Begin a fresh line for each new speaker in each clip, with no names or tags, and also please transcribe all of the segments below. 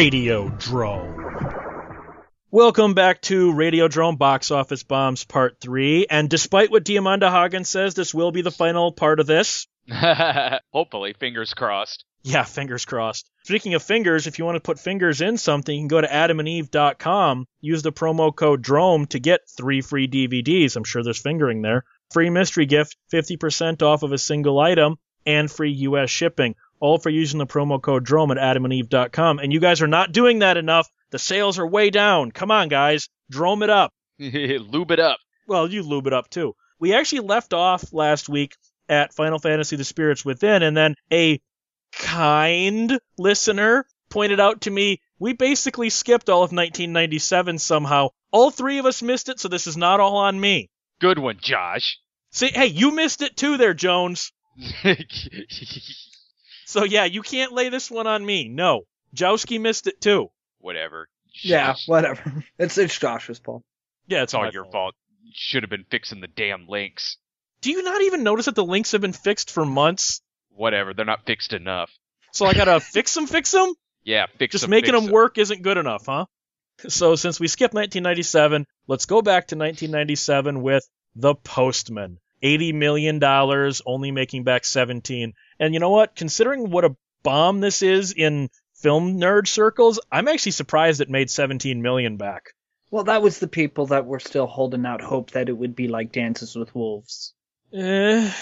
Radiodrome. Welcome back to Radiodrome Box Office Bombs Part 3. And despite what Diamanda Hagan says, this will be the final part of this.
Hopefully, fingers crossed.
Yeah, fingers crossed. Speaking of fingers, if you want to put fingers in something, you can go to adamandeve.com, use the promo code DROME to get three free DVDs. I'm sure there's fingering there. Free mystery gift, 50% off of a single item, and free US shipping. All for using the promo code DROME at adamandeve.com. And you guys are not doing that enough. The sales are way down. Come on, guys. Drome it up.
Lube it up.
Well, you lube it up too. We actually left off last week at Final Fantasy The Spirits Within, and then a kind listener pointed out to me we basically skipped all of 1997 somehow. All three of us missed it, so this is not all on me.
Good one, Josh.
See, hey, you missed it too there, Jones. So yeah, you can't lay this one on me. No. Jowski missed it too.
Whatever.
Yeah,
Josh,
whatever. It's it's Josh's fault.
Yeah,
It's
it's
all
my
your fault. Should have been fixing the damn links.
Do you not even notice that the links have been fixed for months?
Whatever, they're not fixed enough.
So I gotta fix them, fix them?
Yeah, fix
Just
them,
making
fix
them
'em.
work isn't good enough, huh? So since we skipped 1997, let's go back to 1997 with The Postman. 80 million dollars, only making back 17. And you know what? Considering what a bomb this is in film nerd circles, I'm actually surprised it made 17 million back.
Well, that was the people that were still holding out hope that it would be like Dances with Wolves.
Eh,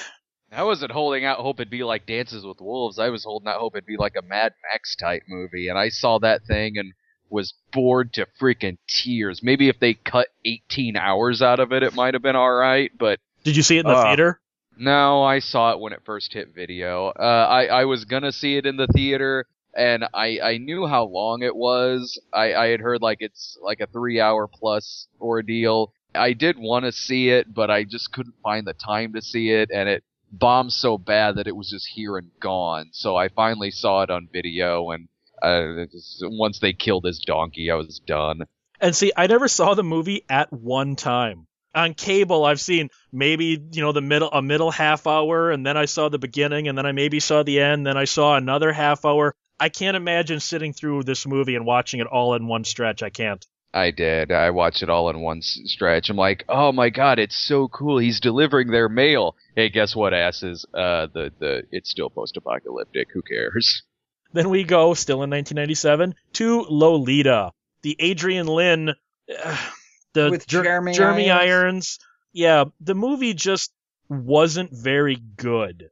I wasn't holding out hope it'd be like Dances with Wolves. I was holding out hope it'd be like a Mad Max type movie. And I saw that thing and was bored to freaking tears. Maybe if they cut 18 hours out of it, it might have been alright, but
did you see it in the
Uh,
theater?
No, I saw it when it first hit video. Uh, I I was gonna see it in the theater, and I I knew how long it was. I I had heard like it's like a three hour plus ordeal. I did want to see it, but I just couldn't find the time to see it, and it bombed so bad that it was just here and gone. So I finally saw it on video, and uh, once they killed his donkey, I was done.
And see, I never saw the movie at one time. On cable, I've seen maybe you know the middle a middle half hour, and then I saw the beginning, and then I maybe saw the end, then I saw another half hour. I can't imagine sitting through this movie and watching it all in one stretch. I can't.
I did. I watched it all in one s- stretch. I'm like, oh my god, it's so cool. He's delivering their mail. Hey, guess what, asses? Uh, the the it's still post-apocalyptic. Who cares?
Then we go, still in 1997, to Lolita, the Adrian Lyne, uh, the
With
Jer-
Jeremy
Irons.
Irons.
Yeah, the movie just wasn't very good.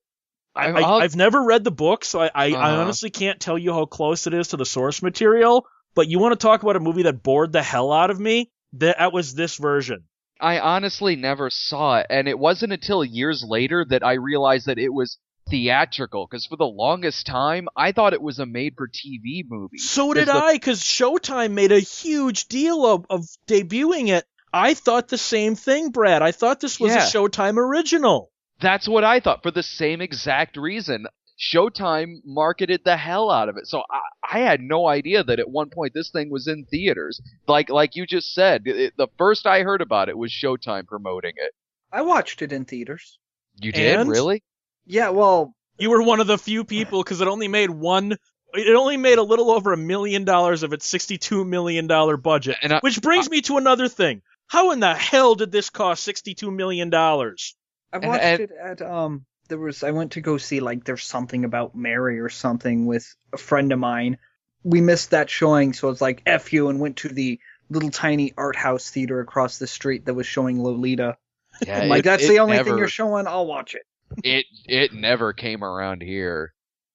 I,
I-
I, have never read the book, so I, I, I
Uh-huh.
honestly can't tell you how close it is to the source material. But you want to talk about a movie that bored the hell out of me? That, that was this version.
I honestly never saw it, and it wasn't until years later that I realized that it was theatrical. Because for the longest time, I thought it was a made-for-TV movie.
So did
the-
I, because Showtime made a huge deal of, of debuting it. I thought the same thing, Brad. I thought this was
Yeah.
a Showtime original.
That's what I thought for the same exact reason. Showtime marketed the hell out of it. So I, I had no idea that at one point this thing was in theaters. Like like you just said, it, the first I heard about it was Showtime promoting it.
I watched it in theaters.
You did
And?
really?
Yeah, well,
You were one of the few people because it only made one. It only made a little over a million dollars of its sixty-two million dollar budget.
And I-
Which brings me to another thing. How in the hell did this cost sixty-two million dollars?
I watched
and-
it at um. There was I went to go see like there's something about Mary or something with a friend of mine. We missed that showing, so it's like f you and went to the little tiny art house theater across the street that was showing Lolita.
Yeah,
I'm like that's the only
never,
thing you're showing. I'll watch it.
It it never came around here.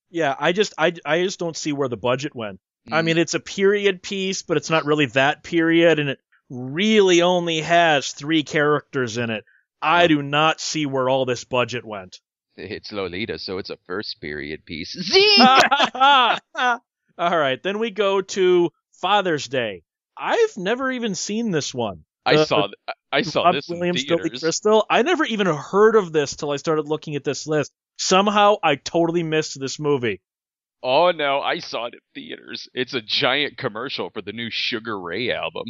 Yeah, I just I, I just don't see where the budget went.
Mm.
I mean, it's a period piece, but it's not really that period, and it really only has three characters in it. I do not see where all this budget went.
it's Lolita, so it's a first period piece. Z.
All right, then we go to Father's Day. I've never even seen this one.
I
Uh,
saw I saw
Rob
this
Williams,
in
Billy
theaters.
Crystal. I never even heard of this till I started looking at this list. Somehow I totally missed this movie.
Oh no, I saw it in theaters. It's a giant commercial for the new Sugar Ray album.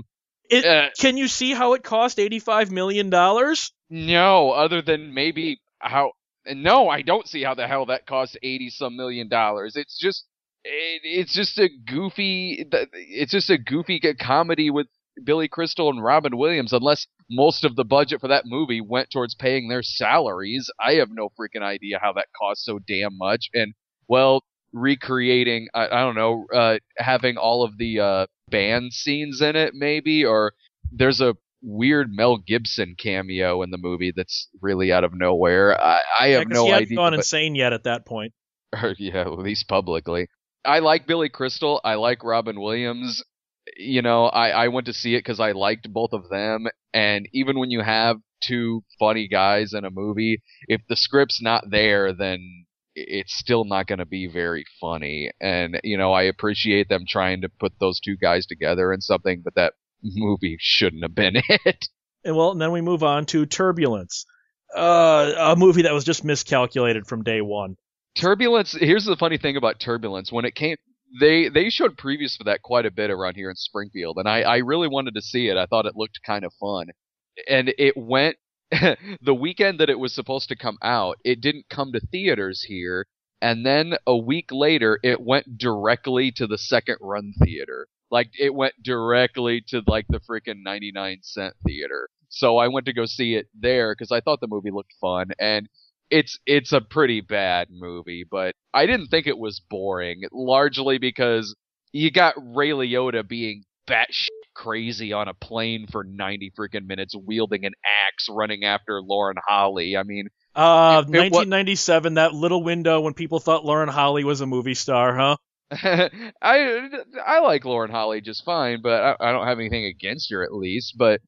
It,
Uh,
can you see how it cost eighty-five million dollars?
No, other than maybe how. No, I don't see how the hell that cost eighty some million dollars. It's just it, it's just a goofy. It's just a goofy comedy with Billy Crystal and Robin Williams. Unless most of the budget for that movie went towards paying their salaries, I have no freaking idea how that cost so damn much. And well, recreating, I, I don't know, uh, having all of the uh, band scenes in it, maybe, or there's a weird Mel Gibson cameo in the movie that's really out of nowhere. I, I have
yeah,
no
he
idea.
gone
but-
insane yet at that point.
or yeah, at least publicly. I like Billy Crystal. I like Robin Williams. You know, I, I went to see it because I liked both of them. And even when you have two funny guys in a movie, if the script's not there, then it's still not going to be very funny. And, you know, I appreciate them trying to put those two guys together in something, but that movie shouldn't have been it.
And well, and then we move on to Turbulence, uh, a movie that was just miscalculated from day one.
Turbulence. Here's the funny thing about Turbulence. When it came, they they showed previews for that quite a bit around here in Springfield, and I I really wanted to see it. I thought it looked kind of fun, and it went the weekend that it was supposed to come out. It didn't come to theaters here, and then a week later, it went directly to the second run theater. Like it went directly to like the freaking 99 cent theater. So I went to go see it there because I thought the movie looked fun and it's it's a pretty bad movie, but I didn't think it was boring, largely because you got Ray Liotta being batshit crazy on a plane for 90 freaking minutes, wielding an axe, running after Lauren Holly. I mean,
Uh,
It- it wa-
1997, that little window when people thought Lauren Holly was a movie star, huh?
I I like Lauren Holly just fine, but I, I don't have anything against her at least. But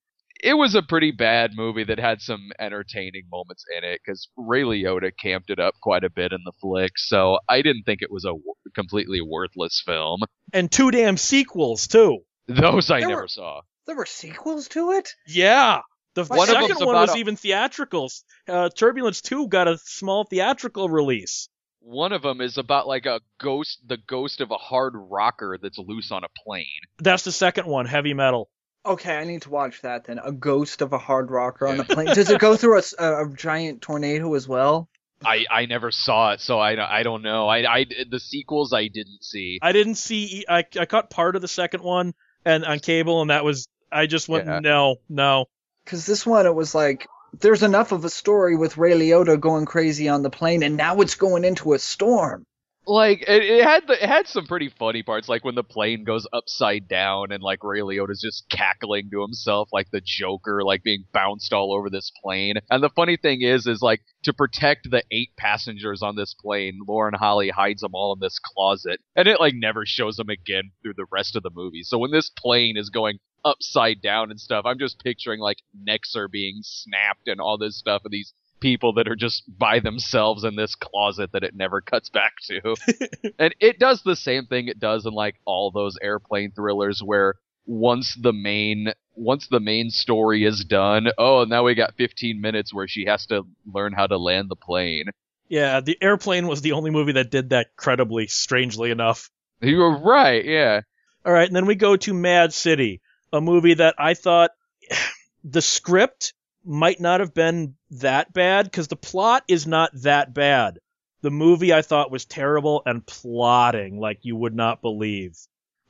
it was a pretty bad movie that had some entertaining moments in it because Ray Liotta camped it up quite a bit in the flick. So I didn't think it was a w- completely worthless film.
And two damn sequels too.
Those I
There
never
were-
saw.
There were sequels to it.
Yeah. The
One of
second one was
a-
even theatricals. Uh, Turbulence 2 got a small theatrical release.
One of them is about like a ghost, the ghost of a hard rocker that's loose on a plane.
That's the second one, Heavy Metal.
Okay, I need to watch that then. A ghost of a hard rocker on the plane. Does it go through a giant tornado as well?
I, I never saw it, so I, don't- I don't know. I, I the sequels I didn't see.
I didn't see. I I caught part of the second one and on cable, and that was. I just went
Yeah.
no, no.
Because this one, it was like there's enough of a story with Ray Liotta going crazy on the plane, and now it's going into a storm.
Like it, it had the, it had some pretty funny parts like when the plane goes upside down and like Ray Liotta's just cackling to himself like the Joker like being bounced all over this plane. And the funny thing is is like to protect the eight passengers on this plane Lauren Holly hides them all in this closet. And it like never shows them again through the rest of the movie. So when this plane is going upside down and stuff I'm just picturing like necks are being snapped and all this stuff and these people that are just by themselves in this closet that it never cuts back to. and it does the same thing it does in like all those airplane thrillers where once the main once the main story is done, oh, now we got 15 minutes where she has to learn how to land the plane.
Yeah, the airplane was the only movie that did that credibly, strangely enough.
You were right, yeah.
All right, and then we go to Mad City, a movie that I thought the script might not have been that bad because the plot is not that bad. The movie I thought was terrible and plotting like you would not believe.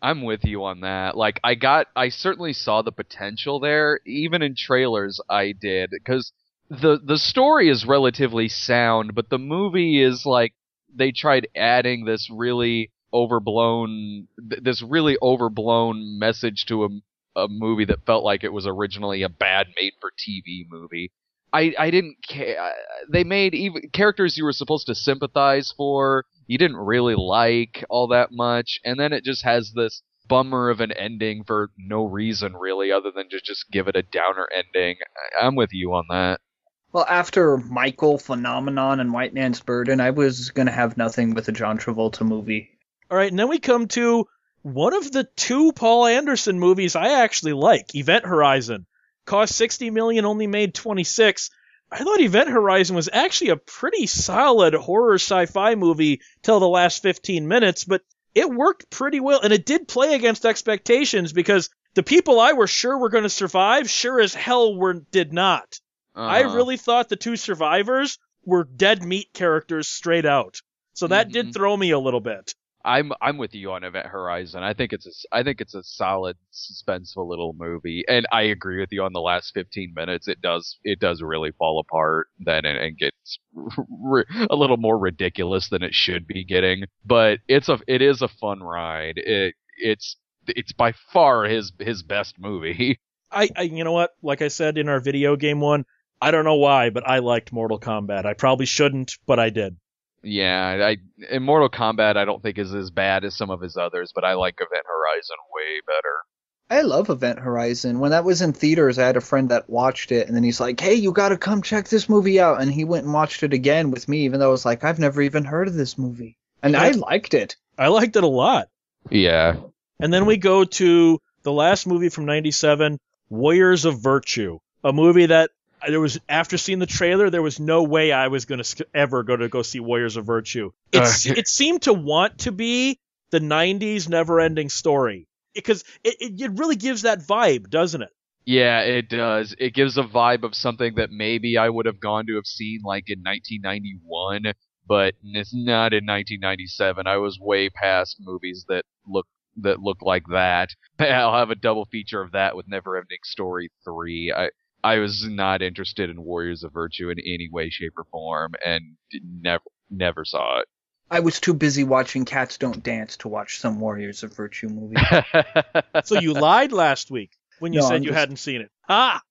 I'm with you on that. Like I got I certainly saw the potential there even in trailers I did cuz the the story is relatively sound but the movie is like they tried adding this really overblown th- this really overblown message to a a movie that felt like it was originally a bad made for TV movie. I I didn't care. Uh, they made even characters you were supposed to sympathize for, you didn't really like all that much, and then it just has this bummer of an ending for no reason really, other than to just give it a downer ending. I- I'm with you on that.
Well, after Michael, Phenomenon, and White Man's Burden, I was gonna have nothing with a John Travolta movie.
All right, and then we come to one of the two Paul Anderson movies I actually like, Event Horizon. Cost 60 million, only made 26. I thought Event Horizon was actually a pretty solid horror sci-fi movie till the last 15 minutes, but it worked pretty well and it did play against expectations because the people I were sure were going to survive sure as hell were did not. I
Uh-huh.
really thought the two survivors were dead meat characters straight out. So that
Mhm.
did throw me a little bit.
I'm I'm with you on Event Horizon. I think it's a I think it's a solid suspenseful little movie, and I agree with you on the last 15 minutes. It does it does really fall apart then and, and gets a little more ridiculous than it should be getting. But it's a it is a fun ride. It it's it's by far his his best movie.
I, I you know what? Like I said in our video game one, I don't know why, but I liked Mortal Kombat. I probably shouldn't, but I did.
Yeah, I in Mortal Kombat I don't think is as bad as some of his others, but I like Event Horizon way better.
I love Event Horizon. When that was in theaters, I had a friend that watched it, and then he's like, "Hey, you got to come check this movie out." And he went and watched it again with me, even though I was like, "I've never even heard of this movie," and I liked it.
I liked it a lot.
Yeah.
And then we go to the last movie from '97, Warriors of Virtue, a movie that there was after seeing the trailer, there was no way I was going to ever go to go see Warriors of Virtue. It's, uh, it seemed to want to be the '90s never-ending story because it, it, it really gives that vibe, doesn't it?
Yeah, it does. It gives a vibe of something that maybe I would have gone to have seen like in 1991, but it's not in 1997. I was way past movies that look that look like that. I'll have a double feature of that with Never Ending Story 3. I I was not interested in Warriors of Virtue in any way, shape, or form, and never never saw it.
I was too busy watching Cats Don't Dance to watch some Warriors of Virtue movie.
so you lied last week when you
No,
said
I'm
you
just-
hadn't seen it. Ah!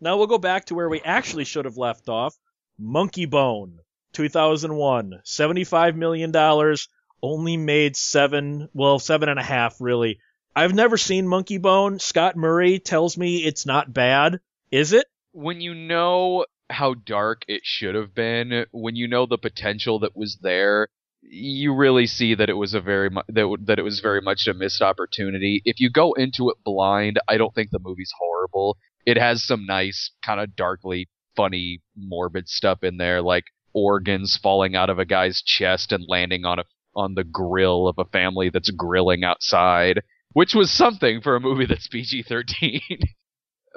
Now we'll go back to where we actually should have left off. Monkeybone, 2001, $75 million, only made seven, well, seven and a half, really. I've never seen Monkeybone. Scott Murray tells me it's not bad. Is it?
when you know how dark it should have been, when you know the potential that was there, you really see that it was a very mu- that w- that it was very much a missed opportunity. If you go into it blind, I don't think the movie's horrible. It has some nice kind of darkly funny morbid stuff in there like organs falling out of a guy's chest and landing on a on the grill of a family that's grilling outside, which was something for a movie that's PG-13.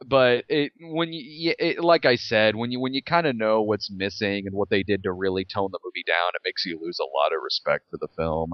but it when you it, like I said when you when you kind of know what's missing and what they did to really tone the movie down, it makes you lose a lot of respect for the film.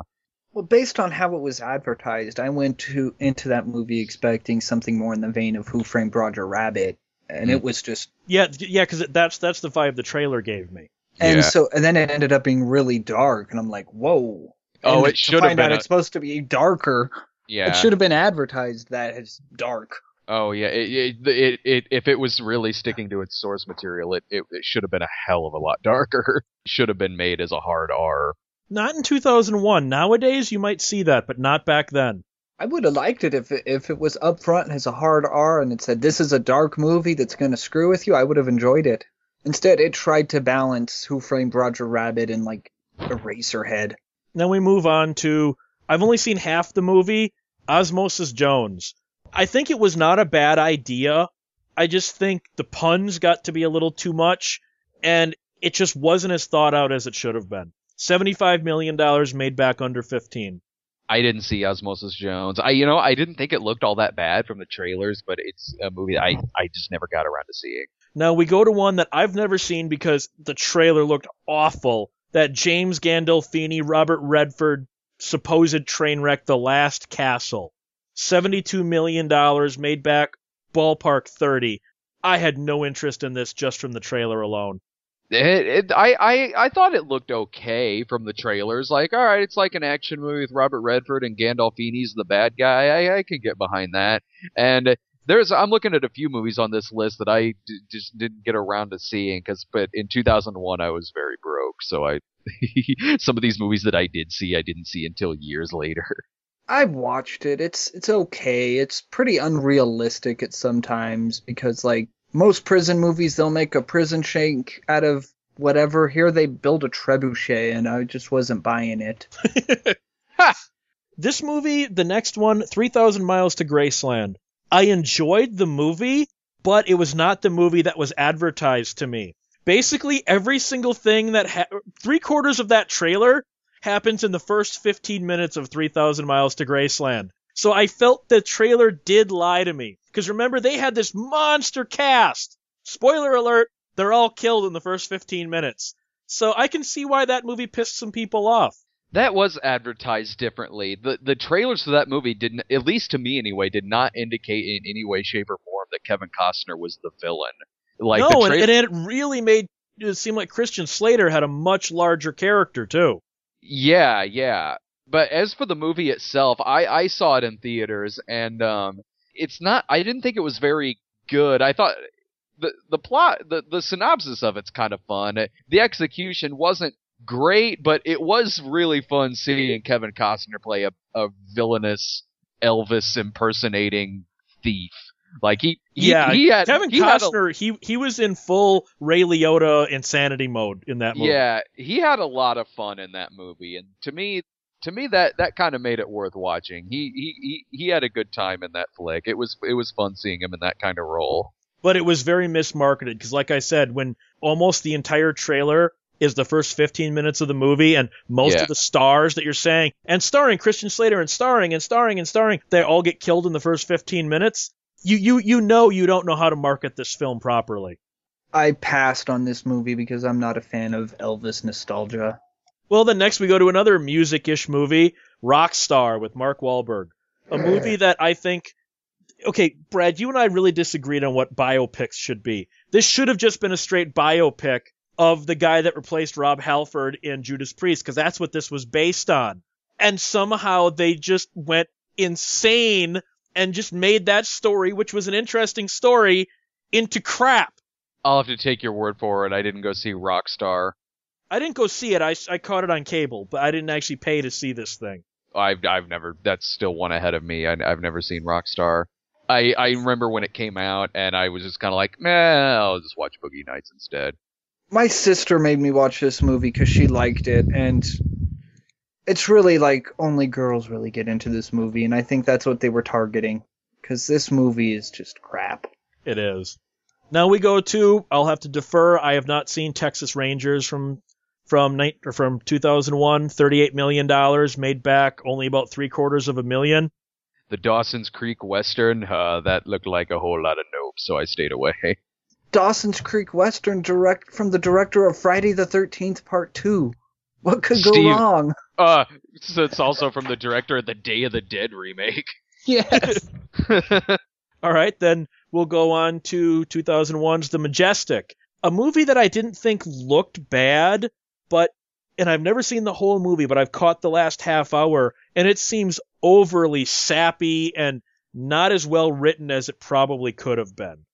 well, based on how it was advertised, I went to into that movie expecting something more in the vein of Who Framed Roger Rabbit, and it mm. was just
Yeah, yeah, because that's that's the vibe the trailer gave me.
and
Yeah.
so and then it ended up being really dark, and I'm like, whoa.
Oh,
And
it should have been
out
a-
it's supposed to be darker.
Yeah.
It should have been advertised that it's dark.
Oh yeah. It, it, it, it, if it was really sticking to its source material, it, it, it should have been a hell of a lot darker. should have been made as a hard R.
Not in 2001. Nowadays, you might see that, but not back then.
I would have liked it if it, if it was up front and has a hard R and it said this is a dark movie that's going to screw with you. I would have enjoyed it. Instead, it tried to balance Who Framed Roger Rabbit and like Eraserhead.
Then we move on to I've only seen half the movie, Osmosis Jones. I think it was not a bad idea. I just think the puns got to be a little too much, and it just wasn't as thought out as it should have been. $75 million made back under 15.
I didn't see Osmosis Jones. I, you know, I didn't think it looked all that bad from the trailers, but it's a movie I, I just never got around to seeing.
Now we go to one that I've never seen because the trailer looked awful. That James Gandolfini, Robert Redford supposed train wreck, The Last Castle. $72 million made back ballpark 30. I had no interest in this just from the trailer alone.
It, it, I, I, I thought it looked okay from the trailers. Like, all right, it's like an action movie with Robert Redford and Gandolfini's the bad guy. I, I can get behind that. And there's, I'm looking at a few movies on this list that I d- just didn't get around to seeing. Cause, but in 2001, I was very broke, so I, some of these movies that I did see, I didn't see until years later.
I watched it. It's it's okay. It's pretty unrealistic at sometimes because like most prison movies, they'll make a prison shank out of whatever. Here they build a trebuchet, and I just wasn't buying it.
This movie, the next one, 3,000 Miles to Graceland. I enjoyed the movie, but it was not the movie that was advertised to me. Basically, every single thing that ha- three quarters of that trailer happens in the first 15 minutes of 3,000 Miles to Graceland. So I felt the trailer did lie to me. Because remember, they had this monster cast. Spoiler alert, they're all killed in the first 15 minutes. So I can see why that movie pissed some people off.
That was advertised differently. The the trailers for that movie didn't, at least to me anyway, did not indicate in any way, shape, or form that Kevin Costner was the villain. Like
no,
the
and, and it really made it seem like Christian Slater had a much larger character too.
Yeah, yeah. But as for the movie itself, I I saw it in theaters and um it's not I didn't think it was very good. I thought the the plot the the synopsis of it's kind of fun. The execution wasn't great, but it was really fun seeing Kevin Costner play a, a villainous Elvis impersonating thief. Like he, he
yeah,
he had
Kevin
he had a-
Costner. he he was in full Ray Liotta insanity mode in that movie.
Yeah, he had a lot of fun in that movie, and to me, to me that that kind of made it worth watching. He he he he had a good time in that flick. It was it was fun seeing him in that kind of role.
but it was very mismarketed because, like I said, when almost the entire trailer is the first 15 minutes of the movie, and most
Yeah.
of the stars that you're saying, and starring Christian Slater, and starring and starring and starring, they all get killed in the first 15 minutes. You you you know you don't know how to market this film properly.
I passed on this movie because I'm not a fan of Elvis nostalgia.
Well, then next we go to another music-ish movie, Rockstar with Mark Wahlberg, a movie that I think. Okay, Brad, you and I really disagreed on what biopics should be. This should have just been a straight biopic of the guy that replaced Rob Halford in Judas Priest, because that's what this was based on. And somehow they just went insane and just made that story, which was an interesting story, into crap.
I'll have to take your word for it. I didn't go see Rockstar.
I didn't go see it. I, I caught it on cable, but I didn't actually pay to see this thing.
I've I've never. That's still one ahead of me. I, I've never seen Rockstar. I I remember when it came out, and I was just kind of like, meh, I'll just watch Boogie Nights instead.
My sister made me watch this movie because she liked it, and it's really like only girls really get into this movie, and I think that's what they were targeting. Because this movie is just crap.
It is. Now we go to. I'll have to defer. I have not seen Texas Rangers from from night or from 2001. 38 million dollars made back only about three quarters of a million.
The Dawson's Creek Western, uh, that looked like a whole lot of nope, so I stayed away.
Dawson's Creek Western direct from the director of Friday the Thirteenth Part Two. What could go wrong?
Uh, so it's also from the director of the Day of the Dead remake.
Yes.
All right, then we'll go on to 2001's The Majestic, a movie that I didn't think looked bad, but and I've never seen the whole movie, but I've caught the last half hour, and it seems overly sappy and not as well written as it probably could have been.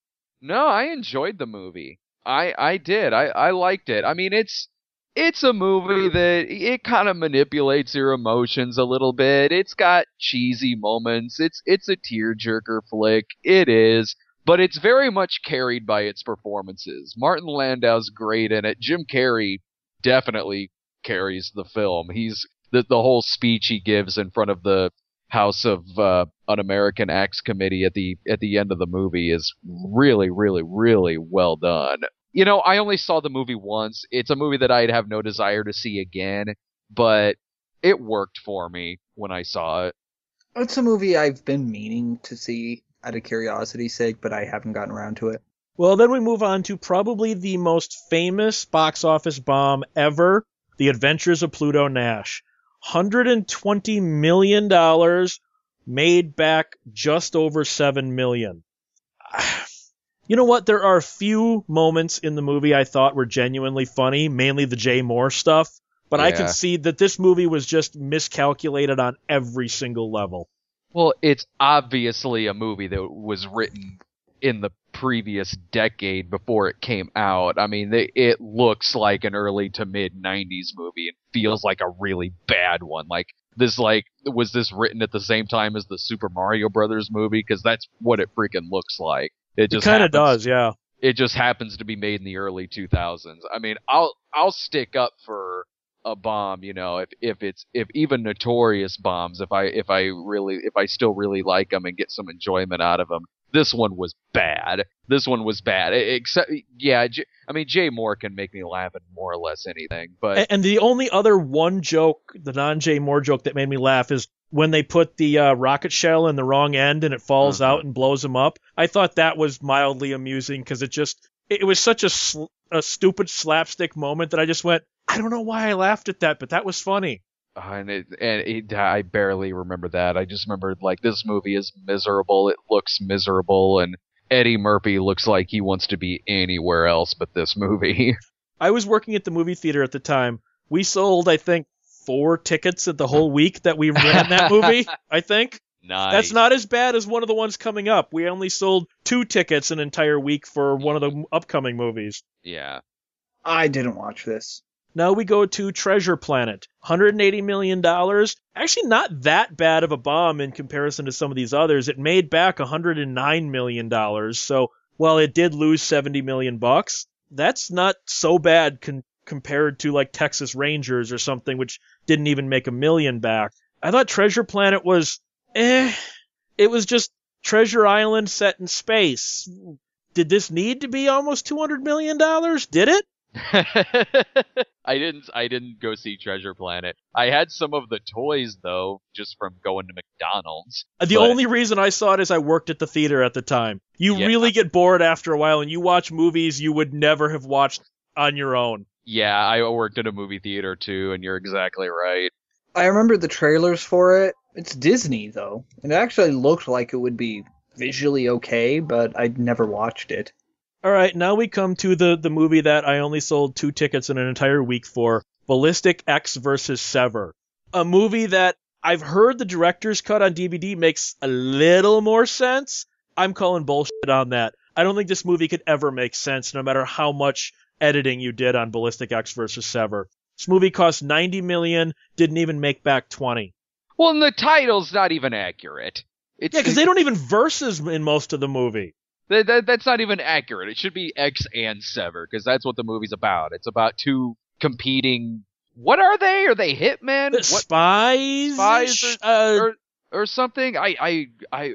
No, I enjoyed the movie. I I did. I I liked it. I mean, it's it's a movie that it kind of manipulates your emotions a little bit. It's got cheesy moments. It's it's a tearjerker flick. It is, but it's very much carried by its performances. Martin Landau's great in it. Jim Carrey definitely carries the film. He's the the whole speech he gives in front of the House of uh, Un-American Acts Committee at the at the end of the movie is really, really, really well done. You know, I only saw the movie once. It's a movie that I'd have no desire to see again, but it worked for me when I saw it.
It's a movie I've been meaning to see out of curiosity's sake, but I haven't gotten around to it.
Well, then we move on to probably the most famous box office bomb ever, The Adventures of Pluto Nash. $120 million made back just over 7 million. You know what? There are a few moments in the movie I thought were genuinely funny, mainly the Jay Mohr stuff, but I
Yeah.
can see that this movie was just miscalculated on every single level.
Well, it's obviously a movie that was written in the previous decade before it came out. I mean, they, it looks like an early to mid 90s movie and feels like a really bad one. Like this like was this written at the same time as the Super Mario Brothers movie because that's what it freaking looks like. It
It
just
kind of does, yeah.
it just happens to be made in the early 2000s. I mean, I'll I'll stick up for a bomb, you know, if if it's if even notorious bombs, if I if I really if I still really like them and get some enjoyment out of them. This one was bad. This one was bad. E- Except, yeah, J- I mean, Jay Mohr can make me laugh at more or less anything, but
A- And the only other one joke, the non Jay Mohr joke that made me laugh is when they put the uh, rocket shell in the wrong end and it falls
Mhm.
out and blows him up. I thought that was mildly amusing because it just it it was such a sl- a stupid slapstick moment that I just went, I don't know why I laughed at that, but that was funny.
Uh, and it, and it, I barely remember that. I just remembered like this movie is miserable. It looks miserable, and Eddie Murphy looks like he wants to be anywhere else but this movie.
I was working at the movie theater at the time. We sold, I think, four tickets at the whole week that we ran that movie. I think.
nice.
That's not as bad as one of the ones coming up. We only sold two tickets an entire week for one of the upcoming movies.
Yeah.
I didn't watch this.
Now we go to Treasure Planet. $180 million. Actually, not that bad of a bomb in comparison to some of these others. It made back $109 million. So while it did lose 70 million bucks, that's not so bad con- compared to like Texas Rangers or something, which didn't even make a million back. I thought Treasure Planet was, eh. It was just Treasure Island set in space. Did this need to be almost $200 million? Did it?
I didn't I didn't go see Treasure Planet. I had some of the toys though, just from going to McDonald's.
The
But-
only reason I saw it is I worked at the theater at the time. You
Yeah.
really get bored after a while and you watch movies you would never have watched on your own.
Yeah, I worked at a movie theater too, and you're exactly right.
I remember the trailers for it. It's Disney though. It actually looked like it would be visually okay, but I'd never watched it.
All right, now we come to the the movie that I only sold two tickets in an entire week for, Ballistic Ecks versus Sever. A movie that I've heard the director's cut on DVD makes a little more sense. I'm calling bullshit on that. I don't think this movie could ever make sense no matter how much editing you did on Ballistic Ecks versus Sever. This movie cost 90 million, didn't even make back 20.
Well, and the title's not even accurate. It's
Yeah, because they don't even verses in most of the movie.
that, that, that's not even accurate. It should be Ecks and Sever because that's what the movie's about. It's about two competing. What are they? Are they hitmen? What
Spies,
Spies
uh,
or or something? I I I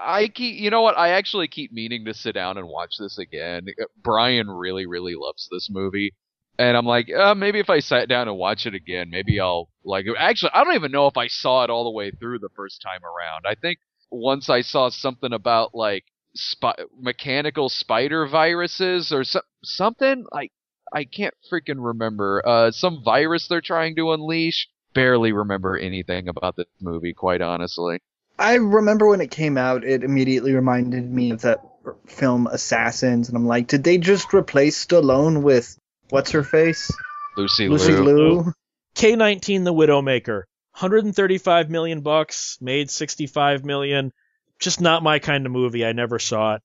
I keep. You know what? I actually keep meaning to sit down and watch this again. Brian really really loves this movie. And I'm like, uh, maybe if I sat down and watch it again, maybe I'll like. Actually, I don't even know if I saw it all the way through the first time around. I think once I saw something about like spi- mechanical spider viruses or so- something. Like I can't freaking remember. Uh, some virus they're trying to unleash. Barely remember anything about this movie, quite honestly.
I remember when it came out, it immediately reminded me of that film Assassins, and I'm like, did they just replace Stallone with what's her face?
Lucy,
Lucy
Liu.
Liu.
K19 The Widowmaker. 135 million bucks, made 65 million. Just not my kind of movie. I never saw it.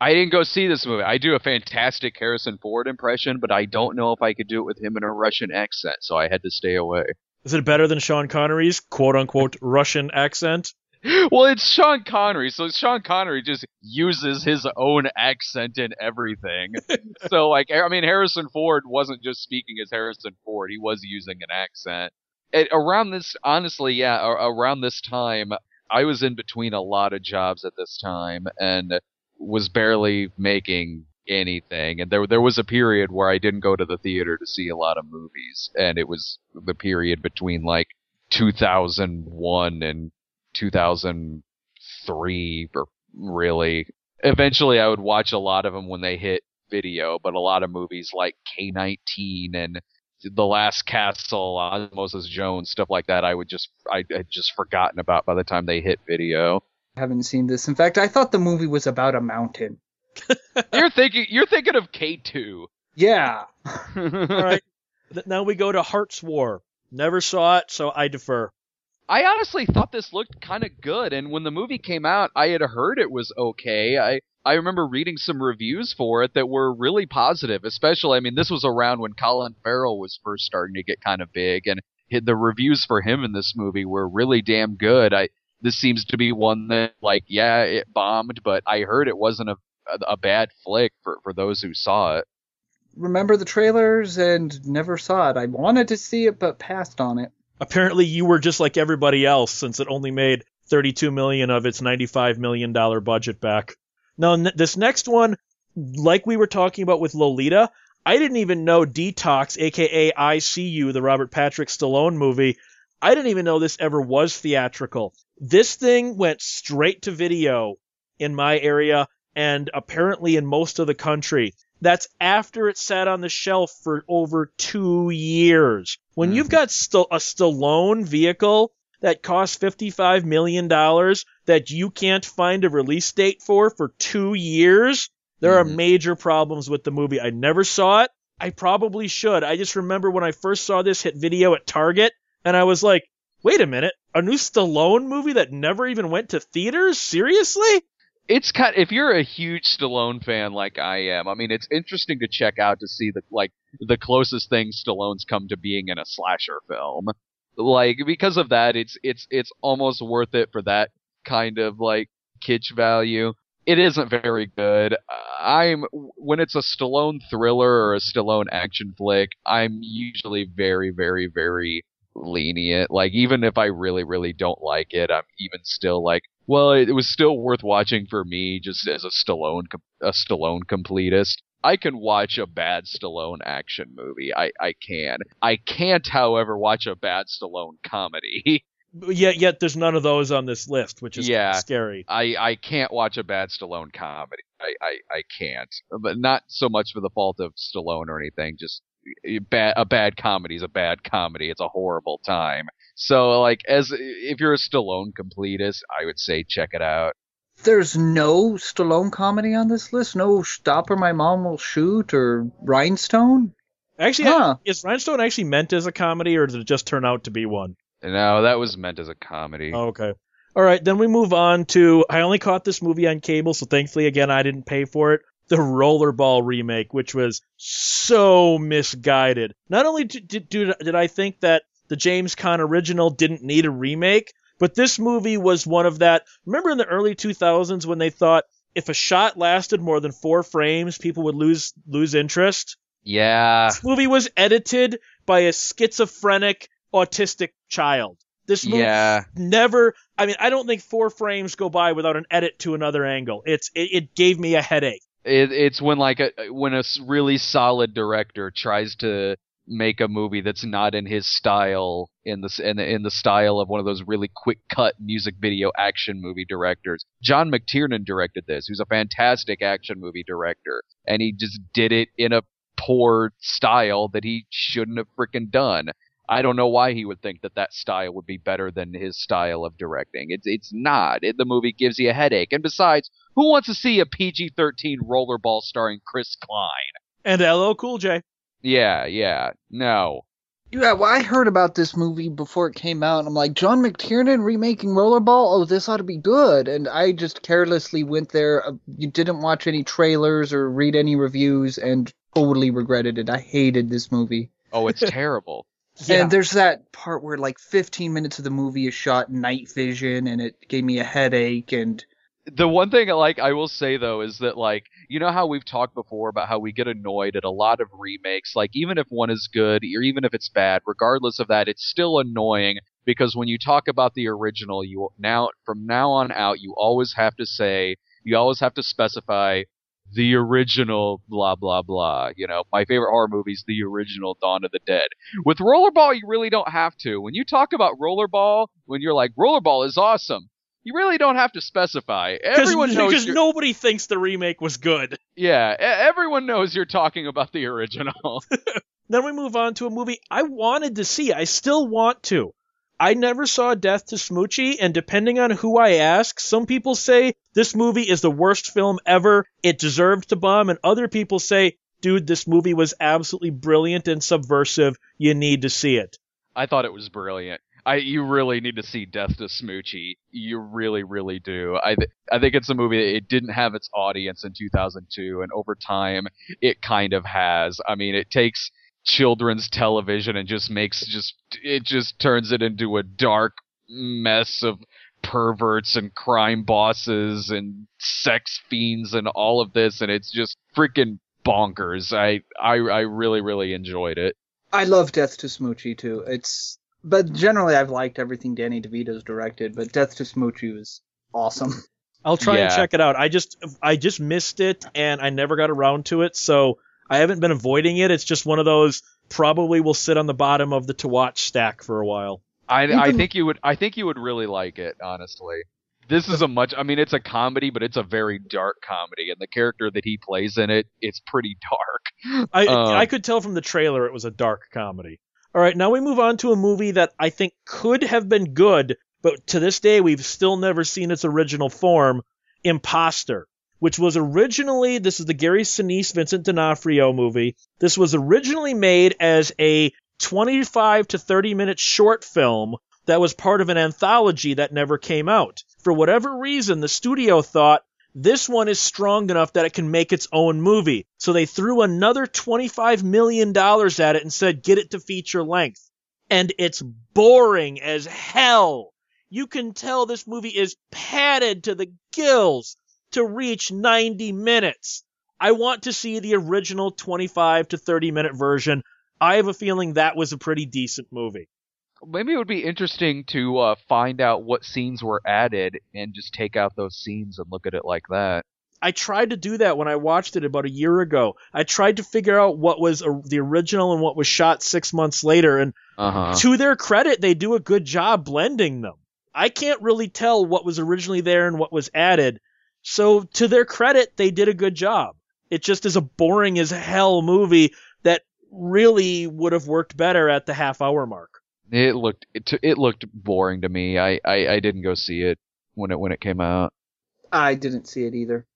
I didn't go see this movie. I do a fantastic Harrison Ford impression, but I don't know if I could do it with him in a Russian accent, so I had to stay away.
Is it better than Sean Connery's quote unquote Russian accent?
Well, it's Sean Connery, so Sean Connery just uses his own accent in everything. so, like, I mean, Harrison Ford wasn't just speaking as Harrison Ford; he was using an accent. It, around this, honestly, yeah, around this time, I was in between a lot of jobs at this time and was barely making anything. And there, there was a period where I didn't go to the theater to see a lot of movies, and it was the period between like 2001 and 2003 or really eventually i would watch a lot of them when they hit video but a lot of movies like k19 and the last castle osmosis jones stuff like that i would just i had just forgotten about by the time they hit video I
haven't seen this. In fact, I thought the movie was about a mountain.
you're thinking you're thinking of k2
Yeah.
All right. Now we go to Hart's War. Never saw it, so I defer.
I honestly thought this looked kind of good, and when the movie came out, I had heard it was okay. I I remember reading some reviews for it that were really positive. Especially, I mean, this was around when Colin Farrell was first starting to get kind of big, and the reviews for him in this movie were really damn good. I this seems to be one that, like, yeah, it bombed, but I heard it wasn't a a, bad flick for for those who saw it.
Remember the trailers and never saw it. I wanted to see it, but passed on it.
Apparently, you were just like everybody else, since it only made 32 million of its 95 million dollar budget back. Now, n- this next one, like we were talking about with Lolita, I didn't even know D-Tox, aka ICU, the Robert Patrick Stallone movie. I didn't even know this ever was theatrical. This thing went straight to video in my area and apparently in most of the country. That's after it sat on the shelf for over two years. When you've
Mhm.
got st- a Stallone vehicle that costs $55 million that you can't find a release date for for two years, there are
Mhm.
major problems with the movie. I never saw it. I probably should. I just remember when I first saw this hit video at Target, and I was like, wait a minute, a new Stallone movie that never even went to theaters? Seriously?
It's kind Of, if you're a huge Stallone fan like I am, I mean it's interesting to check out to see the like the closest thing Stallone's come to being in a slasher film. Like because of that it's it's it's almost worth it for that kind of like kitsch value. It isn't very good. I'm when it's a Stallone thriller or a Stallone action flick, I'm usually very very very lenient. Like even if I really really don't like it, I'm even still like well, it, it was still worth watching for me just as a Stallone a Stallone completist. I can watch a bad Stallone action movie. I, I can. I can't, however, watch a bad Stallone comedy.
Yet, yet there's none of those on this list, which is
Yeah.
scary.
I, I can't watch a bad Stallone comedy. I, I, I can't. But not so much for the fault of Stallone or anything. Just a bad comedy is a bad comedy. It's a horrible time. So like as if you're a Stallone completist, I would say check it out.
There's no Stallone comedy on this list. No Stop or My Mom Will Shoot or Rhinestone.
Actually,
Huh.
is Rhinestone actually meant as a comedy, or did it just turn out to be one?
No, that was meant as a comedy.
Oh, okay. All right, then we move on to. I only caught this movie on cable, so thankfully, again, I didn't pay for it. The Rollerball remake, which was so misguided. Not only did, did, did I think that the James Caan original didn't need a remake, but this movie was one of that. Remember in the early 2000s when they thought if a shot lasted more than four frames, people would lose lose interest?
Yeah.
This movie was edited by a schizophrenic autistic child. This movie
Yeah.
never I mean I don't think 4 frames go by without an edit to another angle. It's it, it gave me a headache.
It, it's when like a when a really solid director tries to make a movie that's not in his style in the in the, in the style of one of those really quick cut music video action movie directors. John McTiernan directed this, who's a fantastic action movie director, and he just did it in a poor style that he shouldn't have freaking done. I don't know why he would think that that style would be better than his style of directing. It's it's not. It, the movie gives you a headache, and besides, who wants to see a PG-13 rollerball starring Chris Klein?
And LL Cool J.
Yeah, yeah, no.
Yeah, well, I heard about this movie before it came out, and I'm like, John McTiernan remaking Rollerball? Oh, this ought to be good. And I just carelessly went there. Uh, you didn't watch any trailers or read any reviews, and totally regretted it. I hated this movie.
Oh, it's terrible.
And there's that part where like 15 minutes of the movie is shot night vision, and it gave me a headache. And
The one thing, I like, I will say though, is that like, you know how we've talked before about how we get annoyed at a lot of remakes. Like, even if one is good, or even if it's bad, regardless of that, it's still annoying because when you talk about the original, you now from now on out, you always have to say, you always have to specify the original blah blah blah. You know, my favorite horror movie is the original Dawn of the Dead. With Rollerball, you really don't have to. When you talk about Rollerball, when you're like Rollerball is awesome, you really don't have to specify. Everyone knows.
because nobody thinks the remake was good.
yeah, everyone knows you're talking about the original.
Then we move on to a movie I wanted to see. I still want to. I never saw Death to Smoochy, and depending on who I ask, some people say this movie is the worst film ever. It deserved to bomb, and other people say, dude, this movie was absolutely brilliant and subversive. You need to see it.
I thought it was brilliant. I you really need to see Death to Smoochy. You really, really do. I th- I think it's a movie that it didn't have its audience in 2002, and over time it kind of has. I mean, it takes children's television and just makes just it just turns it into a dark mess of perverts and crime bosses and sex fiends and all of this, and it's just freaking bonkers. I I I really really enjoyed it.
I love Death to Smoochy too. It's but generally I've liked everything Danny DeVito's directed, but Death to Smoochy was awesome.
I'll try and check it out. I just I just missed it and I never got around to it, so I haven't been avoiding it. It's just one of those probably will sit on the bottom of the to watch stack for a while.
I, I think you would I think you would really like it, honestly. This is a much. I mean, it's a comedy, but it's a very dark comedy, and the character that he plays in it, it's pretty dark.
I
Um,
I could tell from the trailer it was a dark comedy. All right, now we move on to a movie that I think could have been good, but to this day we've still never seen its original form, Impostor, which was originally this is the Gary Sinise Vincent D'Onofrio movie. This was originally made as a 25 to 30 minute short film that was part of an anthology that never came out. For whatever reason, the studio thought this one is strong enough that it can make its own movie. So they threw another $25 million at it and said, get it to feature length. And it's boring as hell. You can tell this movie is padded to the gills to reach 90 minutes. I want to see the original 25 to 30 minute version. I have a feeling that was a pretty decent movie.
Maybe it would be interesting to uh, find out what scenes were added and just take out those scenes and look at it like that.
I tried to do that when I watched it about a year ago. I tried to figure out what was a, the original and what was shot six months later, and
Uh huh.
to their credit, they do a good job blending them. I can't really tell what was originally there and what was added. So to their credit, they did a good job. It just is a boring as hell movie that really would have worked better at the half hour mark.
It looked it, it looked boring to me. I, I I didn't go see it when it when it came out.
I didn't see it either.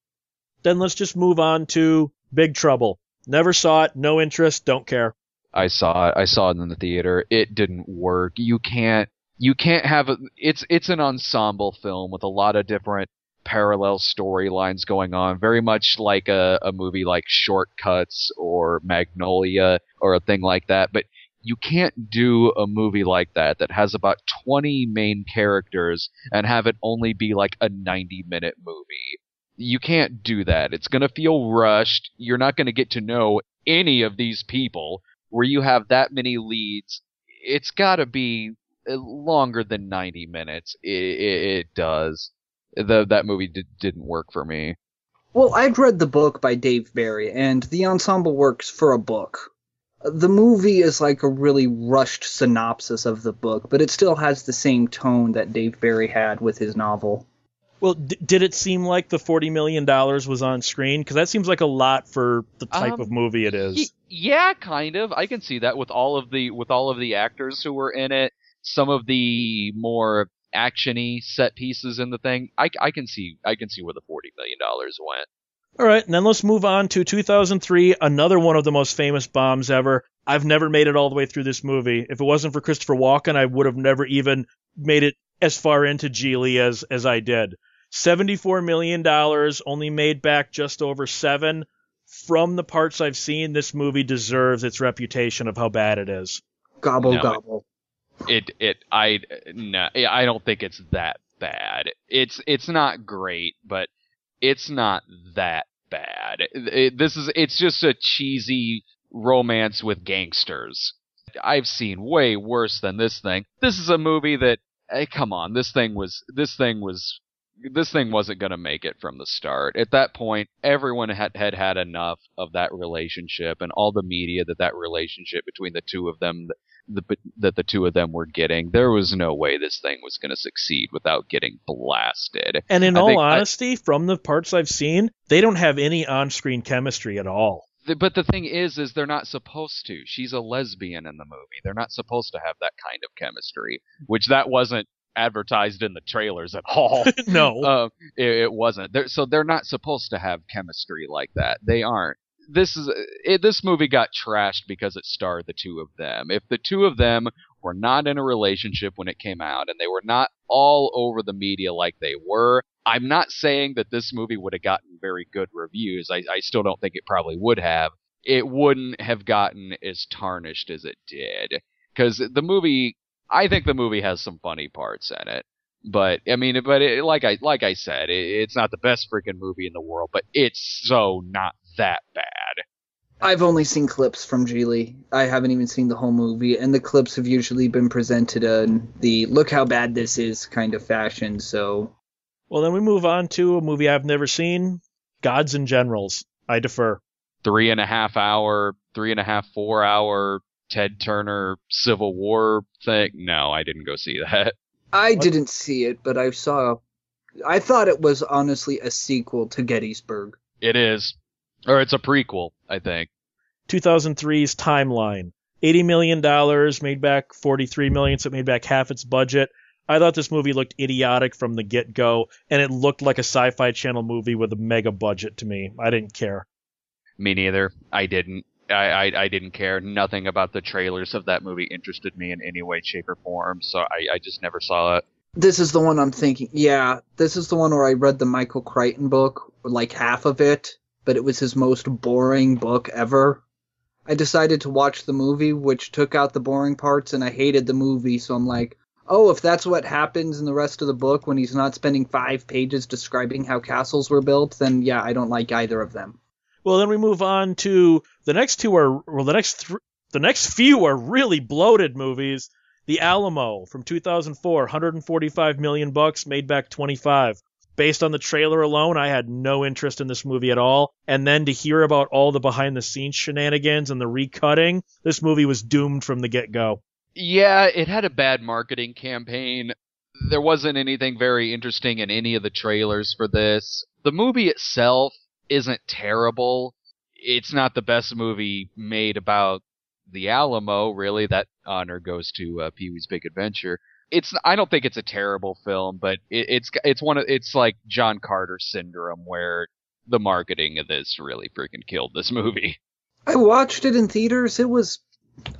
Then let's just move on to Big Trouble. Never saw it, no interest, don't care.
I saw it. I saw it in the theater. It didn't work. You can't. You can't have a. It's it's an ensemble film with a lot of different parallel storylines going on. Very much like a, a movie like Short Cuts or Magnolia or a thing like that. But you can't do a movie like that that has about 20 main characters and have it only be like a 90 minute movie. You can't do that. It's going to feel rushed. You're not going to get to know any of these people where you have that many leads. It's got to be longer than 90 minutes. It, it, it does. The, that movie did, didn't work for me.
Well, I've read the book by Dave Barry, and the ensemble works for a book. The movie is like a really rushed synopsis of the book, but it still has the same tone that Dave Barry had with his novel.
Well, d- did it seem like the $40 million was on screen? Because that seems like a lot for the type
Um,
of movie it is.
Y- yeah, kind of. I can see that with all of the with all of the actors who were in it. Some of the more actiony set pieces in the thing. I, I can see I can see where the forty million dollars went.
All right, and then let's move on to 2003, another one of the most famous bombs ever. I've never made it all the way through this movie. If it wasn't for Christopher Walken, I would have never even made it as far into Gigli as as I did. 74 million dollars, only made back just over 7. From the parts I've seen, this movie deserves its reputation of how bad it is.
Gobble
No, it-
gobble.
It it I no I don't think it's that bad. It's it's not great, but it's not that bad. It- this is it's just a cheesy romance with gangsters. I've seen way worse than this thing. This is a movie that hey, come on, this thing was this thing was this thing wasn't going to make it from the start. At that point, everyone had, had had enough of that relationship and all the media that that relationship between the two of them the, that the two of them were getting. There was no way this thing was going to succeed without getting blasted.
And in
I
all
think I-
honesty, from the parts I've seen, they don't have any on-screen chemistry at all.
But the thing is, is they're not supposed to. She's a lesbian in the movie. They're not supposed to have that kind of chemistry, which that wasn't advertised in the trailers at all.
no.
um, it, it wasn't. They're, so they're not supposed to have chemistry like that. They aren't. This is it, this movie got trashed because it starred the two of them. If the two of them were not in a relationship when it came out, and they were not all over the media like they were, I'm not saying that this movie would have gotten very good reviews. I, I still don't think it probably would have. It wouldn't have gotten as tarnished as it did because the movie. I think the movie has some funny parts in it. But I mean, but it, like I like I said, it, it's not the best freaking movie in the world, but it's so not that bad.
I've only seen clips from Gigli. I haven't even seen the whole movie, and the clips have usually been presented in the "look how bad this is" kind of fashion. So
Well, then we move on to a movie I've never seen, Gods and Generals. I defer.
Three and a half hour, three and a half, four hour Ted Turner Civil War thing. No, I didn't go see that.
I
What?
didn't see it, but I saw I thought it was honestly a sequel to Gettysburg.
It is, or it's a prequel, I think.
2003's timeline. $80 million, made back 43 million, so it made back half its budget. I thought this movie looked idiotic from the get go, and it looked like a sci fi channel movie with a mega budget to me. I didn't care.
Me neither. I didn't. I, I, I didn't care. Nothing about the trailers of that movie interested me in any way, shape, or form, so I, I just never saw it.
This is the one I'm thinking. Yeah, this is the one where I read the Michael Crichton book, like half of it, but it was his most boring book ever. I decided to watch the movie, which took out the boring parts, and I hated the movie, so I'm like, oh, if that's what happens in the rest of the book when he's not spending five pages describing how castles were built, then yeah, I don't like either of them.
Well, then we move on to the next two are well, the next th- the next few are really bloated movies. The Alamo from 2004, 145 million bucks, made back 25. Based on the trailer alone, I had no interest in this movie at all. And then to hear about all the behind the scenes shenanigans and the recutting, this movie was doomed from the get go.
Yeah, it had a bad marketing campaign. There wasn't anything very interesting in any of the trailers for this. The movie itself isn't terrible. It's not the best movie made about the Alamo, really. That honor goes to uh, Pee Wee's Big Adventure. It's I don't think it's a terrible film, but it, it's it's one of it's like John Carter syndrome where the marketing of this really freaking killed this movie.
I watched it in theaters. It was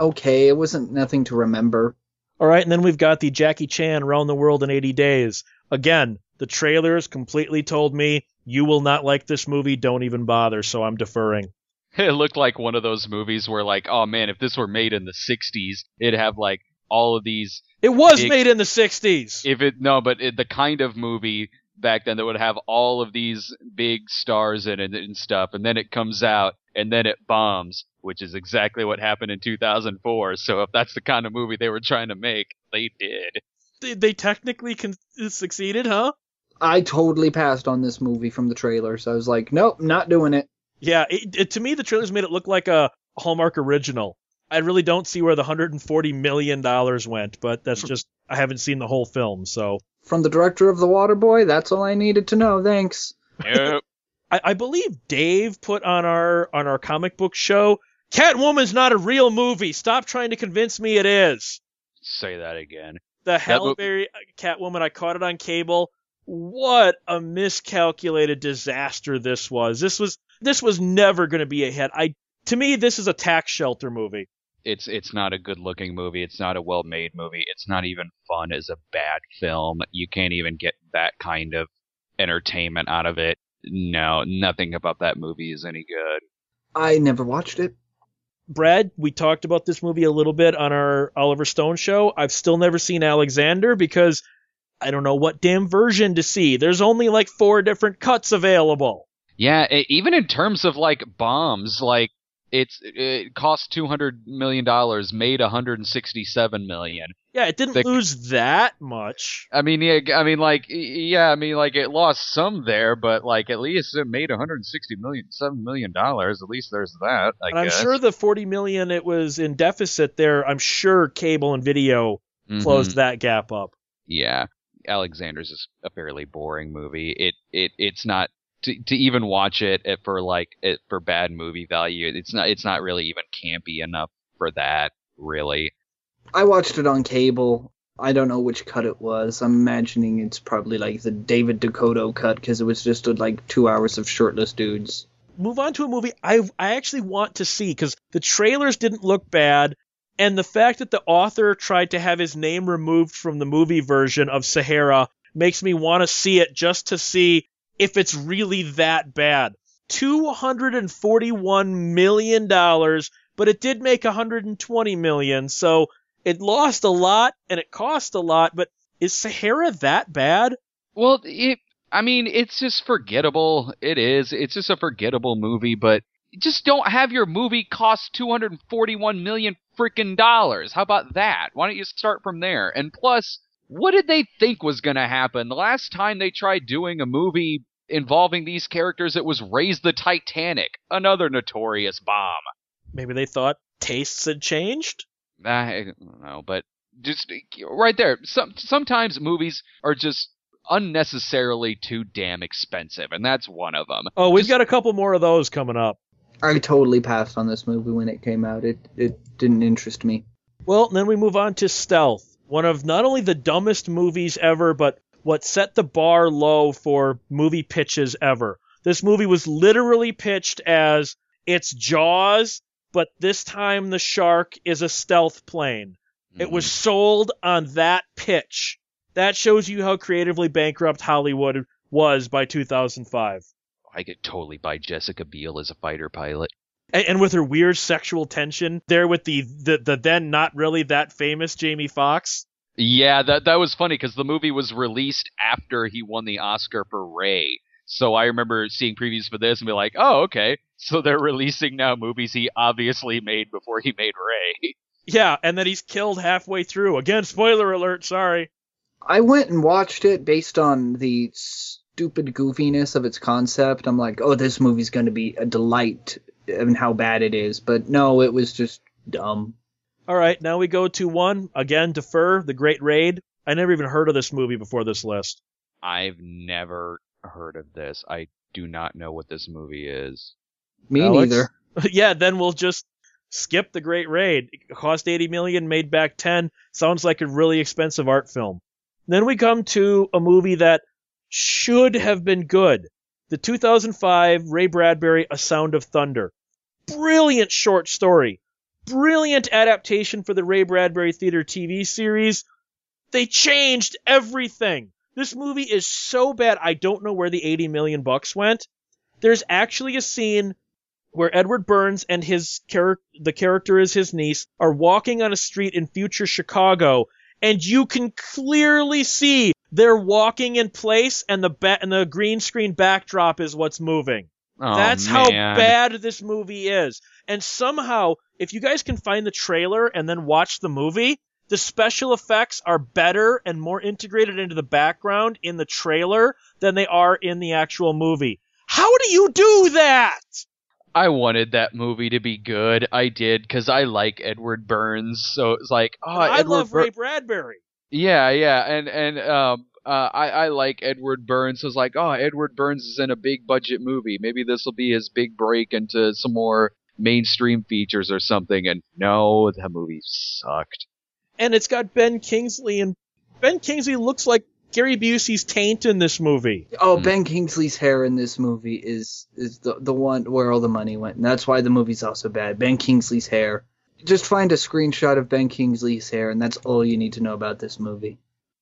okay. It wasn't nothing to remember.
All right, and then we've got the Jackie Chan Around the World in 80 Days. Again, the trailers completely told me you will not like this movie. Don't even bother. So I'm deferring.
It looked like one of those movies where, like, oh man, if this were made in the '60s, it'd have like all of these.
It was
Big-
made in the 60s.
If it no, but it, the kind of movie back then that would have all of these big stars in it and stuff, and then it comes out and then it bombs, which is exactly what happened in 2004. So if that's the kind of movie they were trying to make, they did.
they, they technically con- succeeded, huh?
I totally passed on this movie from the trailers. I was like, nope, not doing it.
Yeah, it, it, to me, the trailers made it look like a Hallmark original. I really don't see where the 140 million dollars went, but that's just I haven't seen the whole film, so
From the director of The Waterboy, that's all I needed to know. Thanks.
Yep.
I, I believe Dave put on our on our comic book show, Catwoman's not a real movie. Stop trying to convince me it is.
Say that again.
The Halle
mo-
Berry uh, Catwoman, I caught it on cable. What a miscalculated disaster this was. This was this was never going to be a hit. I to me, this is a tax shelter movie.
It's it's not a good looking movie. It's not a well made movie. It's not even fun as a bad film. You can't even get that kind of entertainment out of it. No, nothing about that movie is any good.
I never watched it.
Brad, we talked about this movie a little bit on our Oliver Stone show. I've still never seen Alexander because I don't know what damn version to see. There's only like four different cuts available.
Yeah, even in terms of like bombs, like it's it cost two hundred million dollars, made one hundred and sixty seven million.
Yeah, it didn't
The-
lose that much.
I mean, yeah, I mean, like, yeah, I mean, like, it lost some there, but like, at least it made 160 million, seven million dollars. At least there's that. I
and I'm
guess.
sure the 40 million it was in deficit there, I'm sure cable and video
Mhm.
closed that gap up.
Yeah, Alexander's is a fairly boring movie. It it it's not to to even watch it at- for like it for bad movie value. It's not it's not really even campy enough for that. Really.
I watched it on cable. I don't know which cut it was. I'm imagining it's probably like the David Dakota cut because it was just like two hours of shirtless dudes.
Move on to a movie I I actually want to see because the trailers didn't look bad, and the fact that the author tried to have his name removed from the movie version of Sahara makes me want to see it just to see if it's really that bad. Two hundred and forty-one million dollars, but it did make 120 million, so it lost a lot and it cost a lot. But is Sahara that bad?
Well, it. I mean, it's just forgettable. It is. It's just a forgettable movie, but just don't have your movie cost 241 million freaking dollars. How about that? Why don't you start from there? And plus, what did they think was going to happen? The last time they tried doing a movie involving these characters, it was Raise the Titanic, another notorious bomb.
Maybe they thought tastes had changed.
I don't know, but just right there. Some sometimes movies are just unnecessarily too damn expensive, and that's one of them.
Oh, we've got a couple more of those coming up.
I totally passed on this movie when it came out. It it didn't interest me.
Well, then we move on to Stealth, one of not only the dumbest movies ever, but what set the bar low for movie pitches ever. This movie was literally pitched as it's Jaws, but this time the shark is a stealth plane. It was mm. sold on that pitch. That shows you how creatively bankrupt Hollywood was by 2005.
I could totally buy Jessica Biel as a fighter pilot.
And, and with her weird sexual tension there with the, the, the then not really that famous Jamie Foxx.
Yeah, that that was funny because the movie was released after he won the Oscar for Ray. So I remember seeing previews for this and be like, "Oh, okay. So they're releasing now movies he obviously made before he made Ray."
Yeah, and then he's killed halfway through. Again, spoiler alert, sorry.
I went and watched it based on the stupid goofiness of its concept. I'm like, oh, this movie's going to be a delight and how bad it is. But no, it was just dumb.
All right, now we go to one again. Defer the Great Raid. I never even heard of this movie before this list.
I've never heard of this. I do not know what this movie is.
Me
Alex?
neither.
yeah, then we'll just skip the Great Raid. It cost 80 million, made back 10. Sounds like a really expensive art film. Then we come to a movie that should have been good. The 2005 Ray Bradbury A Sound of Thunder. Brilliant short story. Brilliant adaptation for the Ray Bradbury Theater TV series. They changed everything. This movie is so bad I don't know where the 80 million bucks went. There's actually a scene where Edward Burns and his the character is his niece, are walking on a street in future Chicago, and you can clearly see they're walking in place, and the ba- and the green screen backdrop is what's moving.
Oh,
That's how bad this movie is. And somehow, if you guys can find the trailer and then watch the movie, the special effects are better and more integrated into the background in the trailer than they are in the actual movie. How do you do that?
I wanted that movie to be good. I did because I like Edward Burns. So it's like, oh,
I
Edward
love
Bur-
Ray Bradbury.
Yeah, yeah, and and um, uh, I I like Edward Burns. So it's like, oh, Edward Burns is in a big budget movie. Maybe this will be his big break into some more mainstream features or something. And no, that movie sucked.
And it's got Ben Kingsley, and Ben Kingsley looks like Gary Busey's taint in this movie.
Oh,
Hmm.
Ben Kingsley's hair in this movie is is the the one where all the money went, and that's why the movie's also bad. Ben Kingsley's hair. Just find a screenshot of Ben Kingsley's hair, and that's all you need to know about this movie.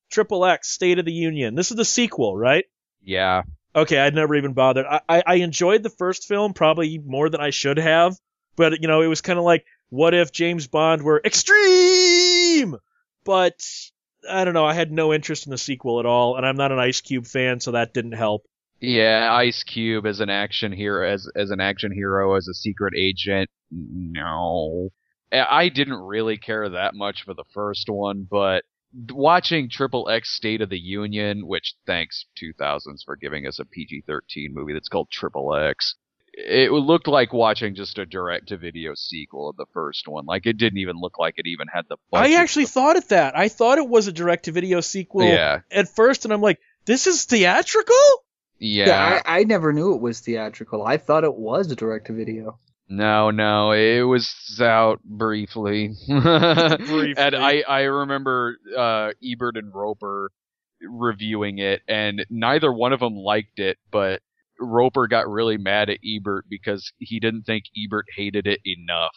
Triple X, State of the Union. This is the sequel, right?
Yeah,
Okay, I'd never even bothered. I, I, I enjoyed the first film probably more than I should have, but you know, it was kind of like, what if James Bond were extreme? But I don't know. I had no interest in the sequel at all, and I'm not an Ice Cube fan, so that didn't help.
yeah. Ice Cube as an action hero, as as an action hero, as a secret agent. No, I I didn't really care that much for the first one, but watching Triple X State of the Union, which thanks 2000s for giving us a PG-13 movie that's called Triple X. It looked like watching just a direct-to-video sequel of the first one. Like it didn't even look like it even had the.
I
budget
actually thought it that. I thought it was a direct-to-video sequel
yeah,
at first, and I'm like, this is theatrical?
yeah.
I, I never knew it was theatrical. I thought it was a direct to video.
No, no, it was out briefly. And I, I remember uh, Ebert and Roeper reviewing it, and neither one of them liked it, but Roeper got really mad at Ebert because he didn't think Ebert hated it enough.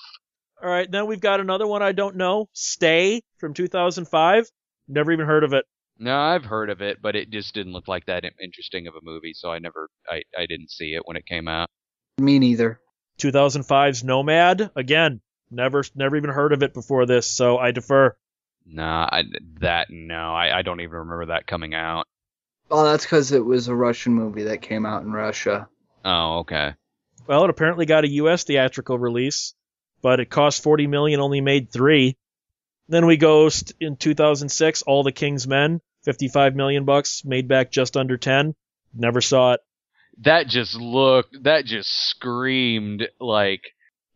All right, then we've got another one I don't know. Stay from 2005. Never even heard of it.
No, I've heard of it, but it just didn't look like that interesting of a movie, so I never, I, I didn't see it when it came out.
Me neither.
2005's Nomad. Again, never never even heard of it before this, so I defer.
Nah, I, that no, I, I don't even remember that coming out.
Well, that's because it was a Russian movie that came out in Russia.
Oh, okay.
Well, it apparently got a U.S. theatrical release, but it cost 40 million, only made three. Then we go st- in 2006, All the King's Men, 55 million bucks, made back just under 10. Never saw it.
That just looked that just screamed like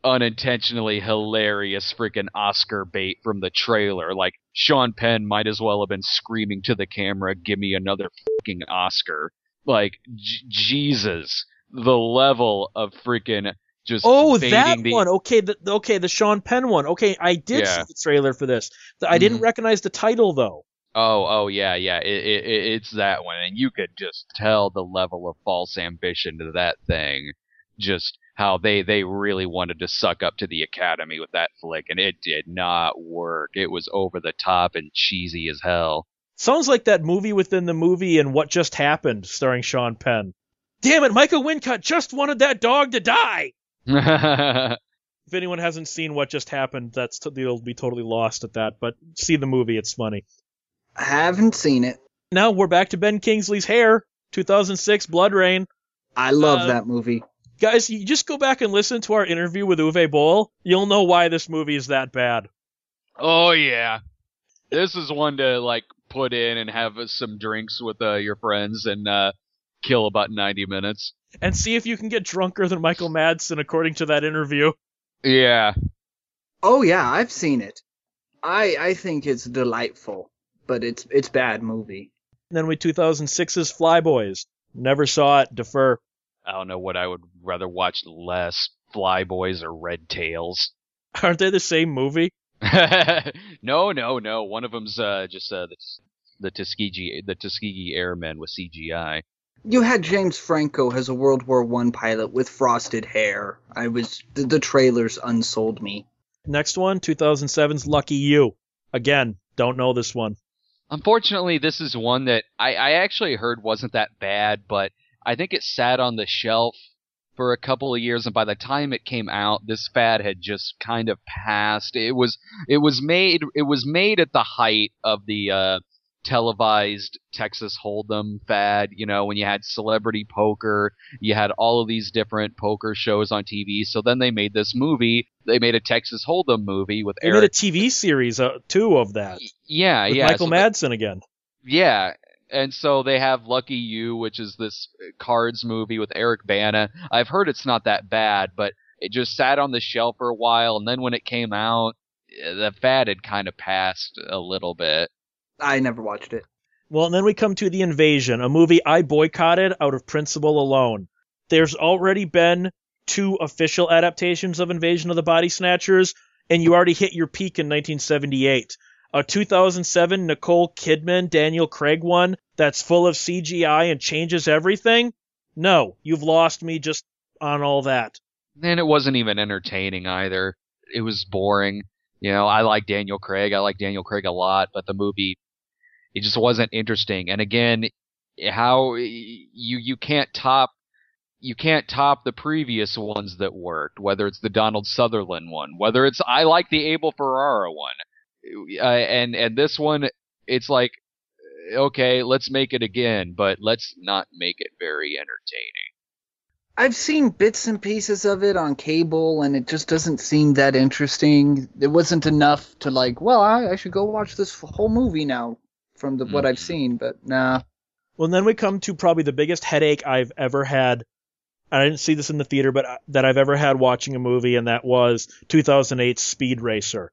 unintentionally hilarious freaking Oscar bait from the trailer. Like Sean Penn might as well have been screaming to the camera, "Give me another fucking Oscar!" Like J- Jesus, the level of freaking just
Oh, that
the
one. Okay, the okay the Sean Penn one. Okay, I did
Yeah.
see the trailer for this. I didn't
Mhm.
recognize the title though.
Oh, oh yeah, yeah. It, it, it- it's that one, and you could just tell the level of false ambition to that thing. Just how they they really wanted to suck up to the Academy with that flick, and it did not work. It was over the top and cheesy as hell.
Sounds like that movie within the movie and What Just Happened, starring Sean Penn. Damn it, Michael Wincott just wanted that dog to die. If anyone hasn't seen What Just Happened, that's t- they'll be totally lost at that. But see the movie; it's funny.
I haven't seen it.
Now we're back to Ben Kingsley's hair, 2006 BloodRayne.
I love
Uh,
that movie.
Guys, you just go back and listen to our interview with Uwe Boll. You'll know why this movie is that bad.
oh yeah, this is one to like put in and have uh, some drinks with uh, your friends and uh, kill about ninety minutes.
And see if you can get drunker than Michael Madsen, according to that interview.
Yeah,
Oh yeah, I've seen it. I I think it's delightful, but it's it's bad movie.
And then we 2006's Flyboys. Never saw it. Defer.
I don't know what I would rather watch less, Flyboys or Red Tails.
Aren't they the same movie?
no, no, no. One of them's uh, just uh, the, the Tuskegee the Tuskegee Airmen with CGI.
You had James Franco as a World War One pilot with frosted hair. I was the, the trailers unsold me.
Next one, 2007's Lucky You. Again, don't know this one.
Unfortunately, this is one that I, I actually heard wasn't that bad, but I think it sat on the shelf for a couple of years, and by the time it came out, this fad had just kind of passed. It was it was made it was made at the height of the uh, televised Texas Hold'em fad. You know, when you had Celebrity Poker, you had all of these different poker shows on TV. So then they made this movie. They made a Texas Hold'em movie with
They made a TV series uh, too of that
yeah,
with
yeah.
Michael
so they-
Madsen again.
yeah, and so they have Lucky You, which is this cards movie with Eric Bana. I've heard it's not that bad, but it just sat on the shelf for a while, and then when it came out, eh, the fad had kind of passed a little bit.
I never watched it.
Well, and then we come to The Invasion, a movie I boycotted out of principle alone. There's already been two official adaptations of Invasion of the Body Snatchers, and you already hit your peak in 1978. A 2007 Nicole Kidman Daniel Craig one that's full of CGI and changes everything? No, you've lost me just on all that.
And it wasn't even entertaining either. It was boring. You know, I like Daniel Craig. I like Daniel Craig a lot, but the movie, it just wasn't interesting. And again, how you you can't top you can't top the previous ones that worked. Whether it's the Donald Sutherland one, whether it's I like the Abel Ferrara one, uh, and and this one, it's like okay, let's make it again, but let's not make it very entertaining.
I've seen bits and pieces of it on cable, and it just doesn't seem that interesting. It wasn't enough to like, well, I, I should go watch this whole movie now from the, what I've
Mhm.
seen. But nah,
Well, then we come to probably the biggest headache I've ever had. I didn't see this in the theater, but uh, that I've ever had watching a movie, and that was 2008 Speed Racer.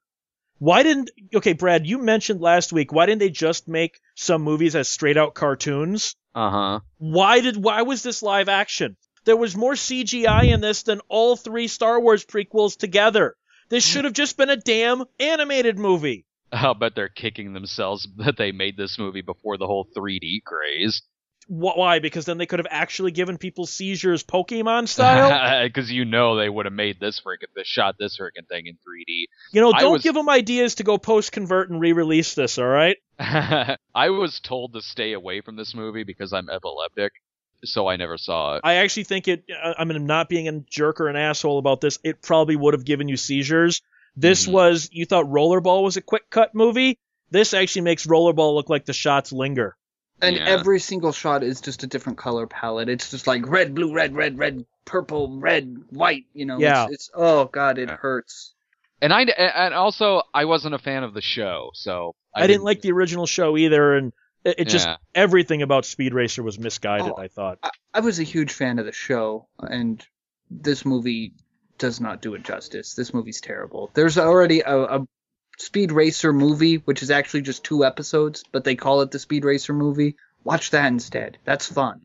Why didn't okay, Brad? You mentioned last week. Why didn't they just make some movies as straight out cartoons?
Uh huh.
Why did why was this live action? There was more CGI in this than all three Star Wars prequels together. This should have just been a damn animated movie.
I'll bet they're kicking themselves that they made this movie before the whole 3D craze.
Why? Because then they could have actually given people seizures Pokemon style.
Because you know they would have made this freaking, they shot this freaking thing in 3D.
You know, don't
was-
give them ideas to go post convert and re release this, all right?
3D. I was told to stay away from this movie because I'm epileptic, so I never saw it.
I actually think it, I I mean, not being a jerk or an asshole about this, it probably would have given you seizures. This
Mhm.
was, you thought Rollerball was a quick cut movie? This actually makes Rollerball look like the shots linger.
and
Yeah.
every single shot is just a different color palette. It's just like red, blue, red, red, red, purple, red, white. You know,
Yeah.
It's, it's oh god, it
Yeah.
hurts.
And I and also I wasn't a fan of the show, so
I, didn't like the original show either, and it, it just,
Yeah.
everything about Speed Racer was misguided,
Oh.
I thought.
I, I was a huge fan of the show, and this movie does not do it justice. This movie's terrible. There's already a, a Speed Racer movie, which is actually just two episodes, but they call it the Speed Racer movie. Watch that instead. That's fun.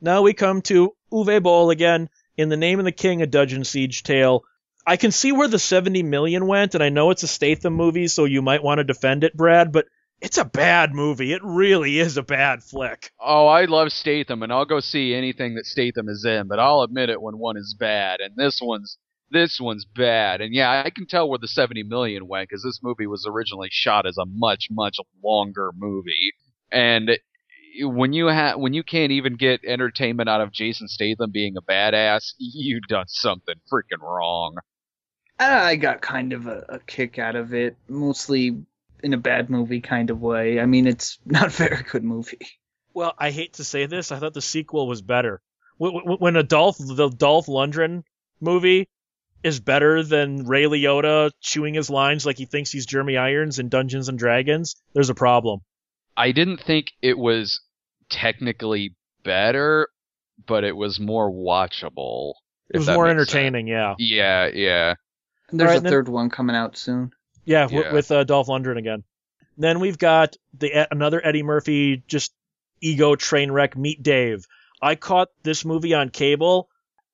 Now we come to Uwe Boll again in The Name of the King, a Dungeon Siege tale. I can see where the 70 million went, and I know it's a Statham movie, so you might want to defend it, Brad, but it's a bad movie. It really is a bad flick.
Oh, I love Statham, and I'll go see anything that Statham is in, but I'll admit it when one is bad, and this one's this one's bad. And yeah, I can tell where the 70 million went because this movie was originally shot as a much much longer movie, and when you ha- when you can't even get entertainment out of Jason Statham being a badass, you've done something freaking wrong.
I got kind of a, a kick out of it, mostly in a bad movie kind of way. I mean, it's not a very good movie.
Well, I hate to say this, I thought the sequel was better. When a Dolph, the Dolph Lundgren movie is better than Ray Liotta chewing his lines like he thinks he's Jeremy Irons in Dungeons and Dragons, there's a problem.
I didn't think it was technically better, but it was more watchable.
It was more entertaining,
sense.
yeah.
Yeah, yeah.
And there's
Right,
a
then-
third one coming out soon.
Yeah, w-
Yeah.
with uh, Dolph Lundgren again. Then we've got the another Eddie Murphy just ego train wreck. Meet Dave. I caught this movie on cable.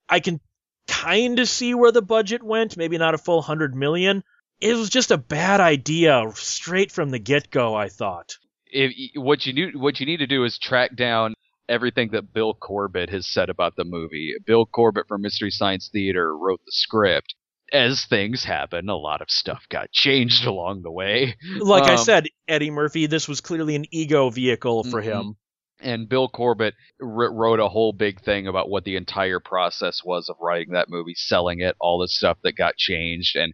I can kind of see where the budget went. Maybe not a full hundred million. It was just a bad idea straight from the get go. I thought.
If what you need what you need to do is track down everything that Bill Corbett has said about the movie. Bill Corbett from Mystery Science Theater wrote the script. As things happen, a lot of stuff got changed along the way.
Like I
Um,
said, Eddie Murphy. This was clearly an ego vehicle for
Mhm.
him.
And Bill Corbett wr- wrote a whole big thing about what the entire process was of writing that movie, selling it, all the stuff that got changed, and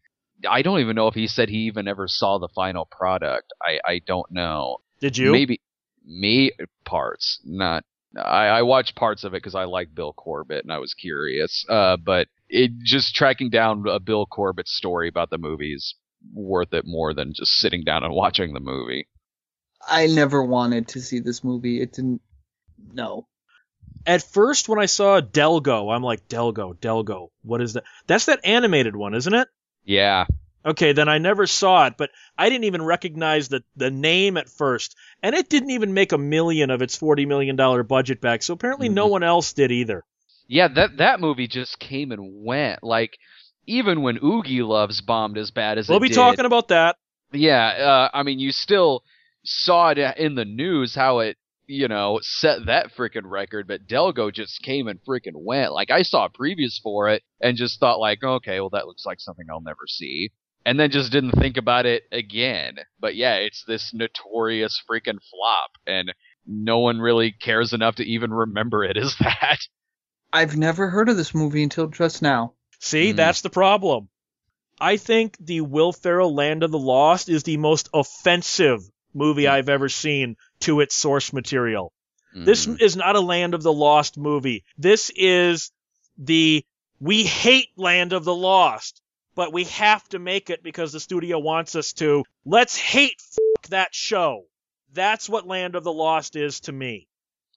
I don't even know if he said he even ever saw the final product. I I don't know.
Did you?
Maybe me parts, not. I, I watched parts of it because I like Bill Corbett and I was curious. Uh, but it just tracking down a Bill Corbett story about the movies worth it more than just sitting down and watching the movie.
I never wanted to see this movie. It didn't. No.
At first, when I saw Delgo, I'm like, Delgo, Delgo. What is that? That's that animated one, isn't it?
Yeah,
Okay, then I never saw it, but I didn't even recognize the, the name at first. And it didn't even make a million of its $40 million budget back, so apparently no
Mhm.
one else did either.
Yeah, that that movie just came and went. Like even when Oogieloves bombed as bad as it was.
We'll be
did,
talking about that.
Yeah, uh, I mean, you still saw it in the news how it, you know, set that freaking record, but Delgo just came and freaking went. Like I saw previews for it and just thought like, okay, well that looks like something I'll never see. And then just didn't think about it again. But yeah, it's this notorious freaking flop and no one really cares enough to even remember it as that.
I've never heard of this movie until just now.
See,
Hmm.
that's the problem. I think the Will Ferrell Land of the Lost is the most offensive movie I've ever seen to its source material. This
Mhm.
is not a Land of the Lost movie. This is the we hate Land of the Lost, but we have to make it because the studio wants us to. Let's hate f- that show. That's what Land of the Lost is to me.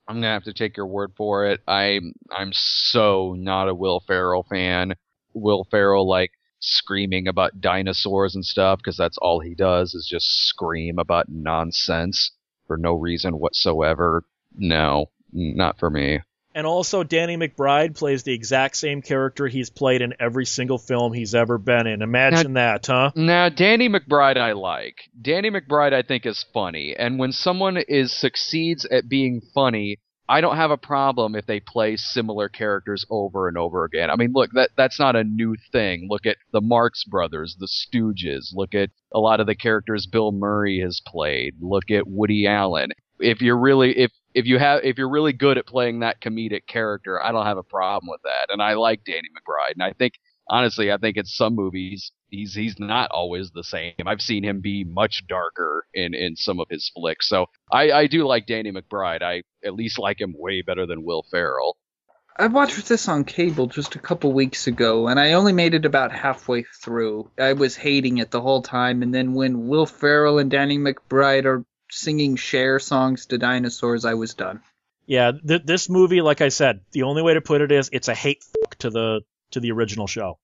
I'm gonna have to take your word for it. I'm I'm so not a Will Ferrell fan. Will Ferrell like screaming about dinosaurs and stuff because that's all he does is just scream about nonsense for no reason whatsoever. No, not for me.
And also, Danny McBride plays the exact same character he's played in every single film he's ever been in. Imagine that, huh?
Now, Danny McBride I like. Danny McBride I think is funny, and when someone is succeeds at being funny, I don't have a problem if they play similar characters over and over again. I mean, look, that that's not a new thing. Look at the Marx Brothers, the Stooges. Look at a lot of the characters Bill Murray has played. Look at Woody Allen. If you're really if if you have if you're really good at playing that comedic character, I don't have a problem with that. And I like Danny McBride, and I think honestly, I think in some movies he's he's not always the same. I've seen him be much darker in in some of his flicks. So I I do like Danny McBride. I at least like him way better than Will Ferrell.
I watched this on cable just a couple weeks ago, and I only made it about halfway through. I was hating it the whole time, and then when Will Ferrell and Danny McBride are singing Cher songs to dinosaurs, I was done.
Yeah, th- this movie, like I said, the only way to put it is it's a hate f- to the to the original show.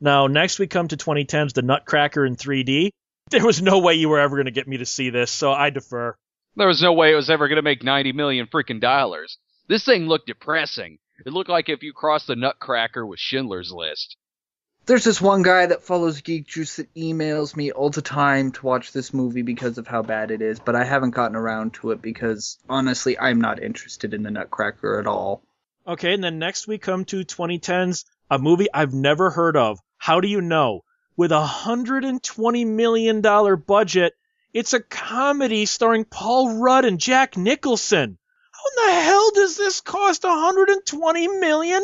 Now, next we come to 2010's The Nutcracker in 3D. There was no way you were ever going to get me to see this, so I defer.
There was no way it was ever going to make 90 million freaking dollars. This thing looked depressing. It looked like if you crossed the Nutcracker with Schindler's List.
There's this one guy that follows Geek Juice that emails me all the time to watch this movie because of how bad it is, but I haven't gotten around to it because honestly, I'm not interested in the Nutcracker at all.
Okay, and then next we come to 2010's a movie I've never heard of. How do you know? With a $120 million budget, it's a comedy starring Paul Rudd and Jack Nicholson. How in the hell does this cost $120 million?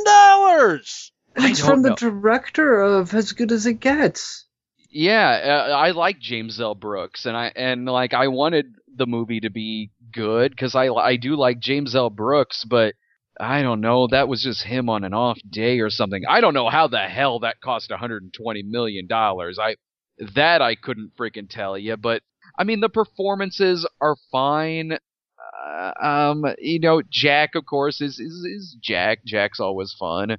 It's
don't
from the director of As Good as It Gets.
Yeah, uh, I like James L. Brooks, and I and like I wanted the movie to be good because I I do like James L. Brooks, but I don't know. That was just him on an off day or something. I don't know how the hell that cost 120 million dollars. I that I couldn't freaking tell you, but I mean the performances are fine. Uh, um, you know, Jack of course is is is Jack. Jack's always fun.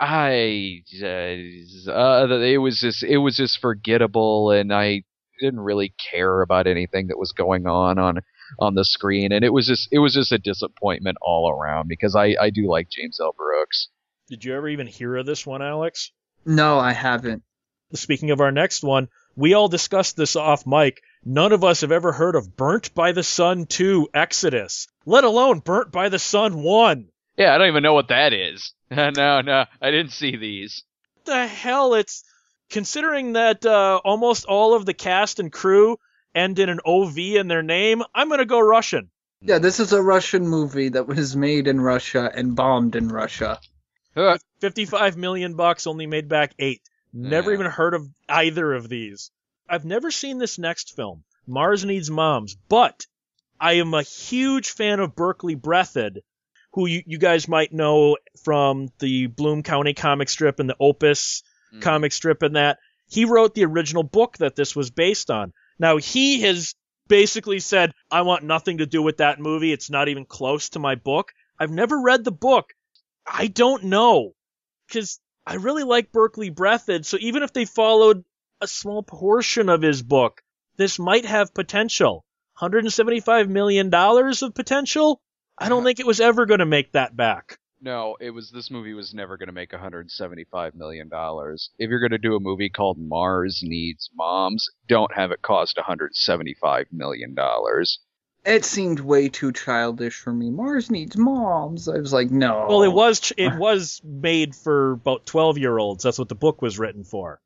I uh, uh, it was just it was just forgettable, and I didn't really care about anything that was going on on on the screen, and it was just it was just a disappointment all around because I I do like James L. Brooks.
Did you ever even hear of this one, Alex?
No, I haven't.
Speaking of our next one, we all discussed this off mic. None of us have ever heard of Burnt by the Sun 2 Exodus, let alone Burnt by the Sun 1.
Yeah, I don't even know what that is. no, no, I didn't see these.
the hell it's considering that uh, almost all of the cast and crew end in an ov in their name i'm gonna go russian
Yeah, this is a Russian movie that was made in Russia and bombed in Russia.
Uh,
55 million bucks only made back eight never
Yeah.
even heard of either of these i've never seen this next film mars needs moms but i am a huge fan of berkeley breathed who you, you guys might know from the bloom county comic strip and the opus
mm.
comic strip and that. He wrote the original book that this was based on. Now he has basically said, I want nothing to do with that movie. It's not even close to my book. I've never read the book. I don't know. Cause I really like Berkeley Breathed. So even if they followed a small portion of his book, this might have potential. $175 million of potential? I don't uh-huh. think it was ever going to make that back.
No, it was this movie was never going to make 175 million dollars. If you're going to do a movie called Mars Needs Moms, don't have it cost 175 million dollars.
It seemed way too childish for me. Mars needs moms. I was like, no.
Well, it was ch- it was made for about twelve year olds. That's what the book was written for.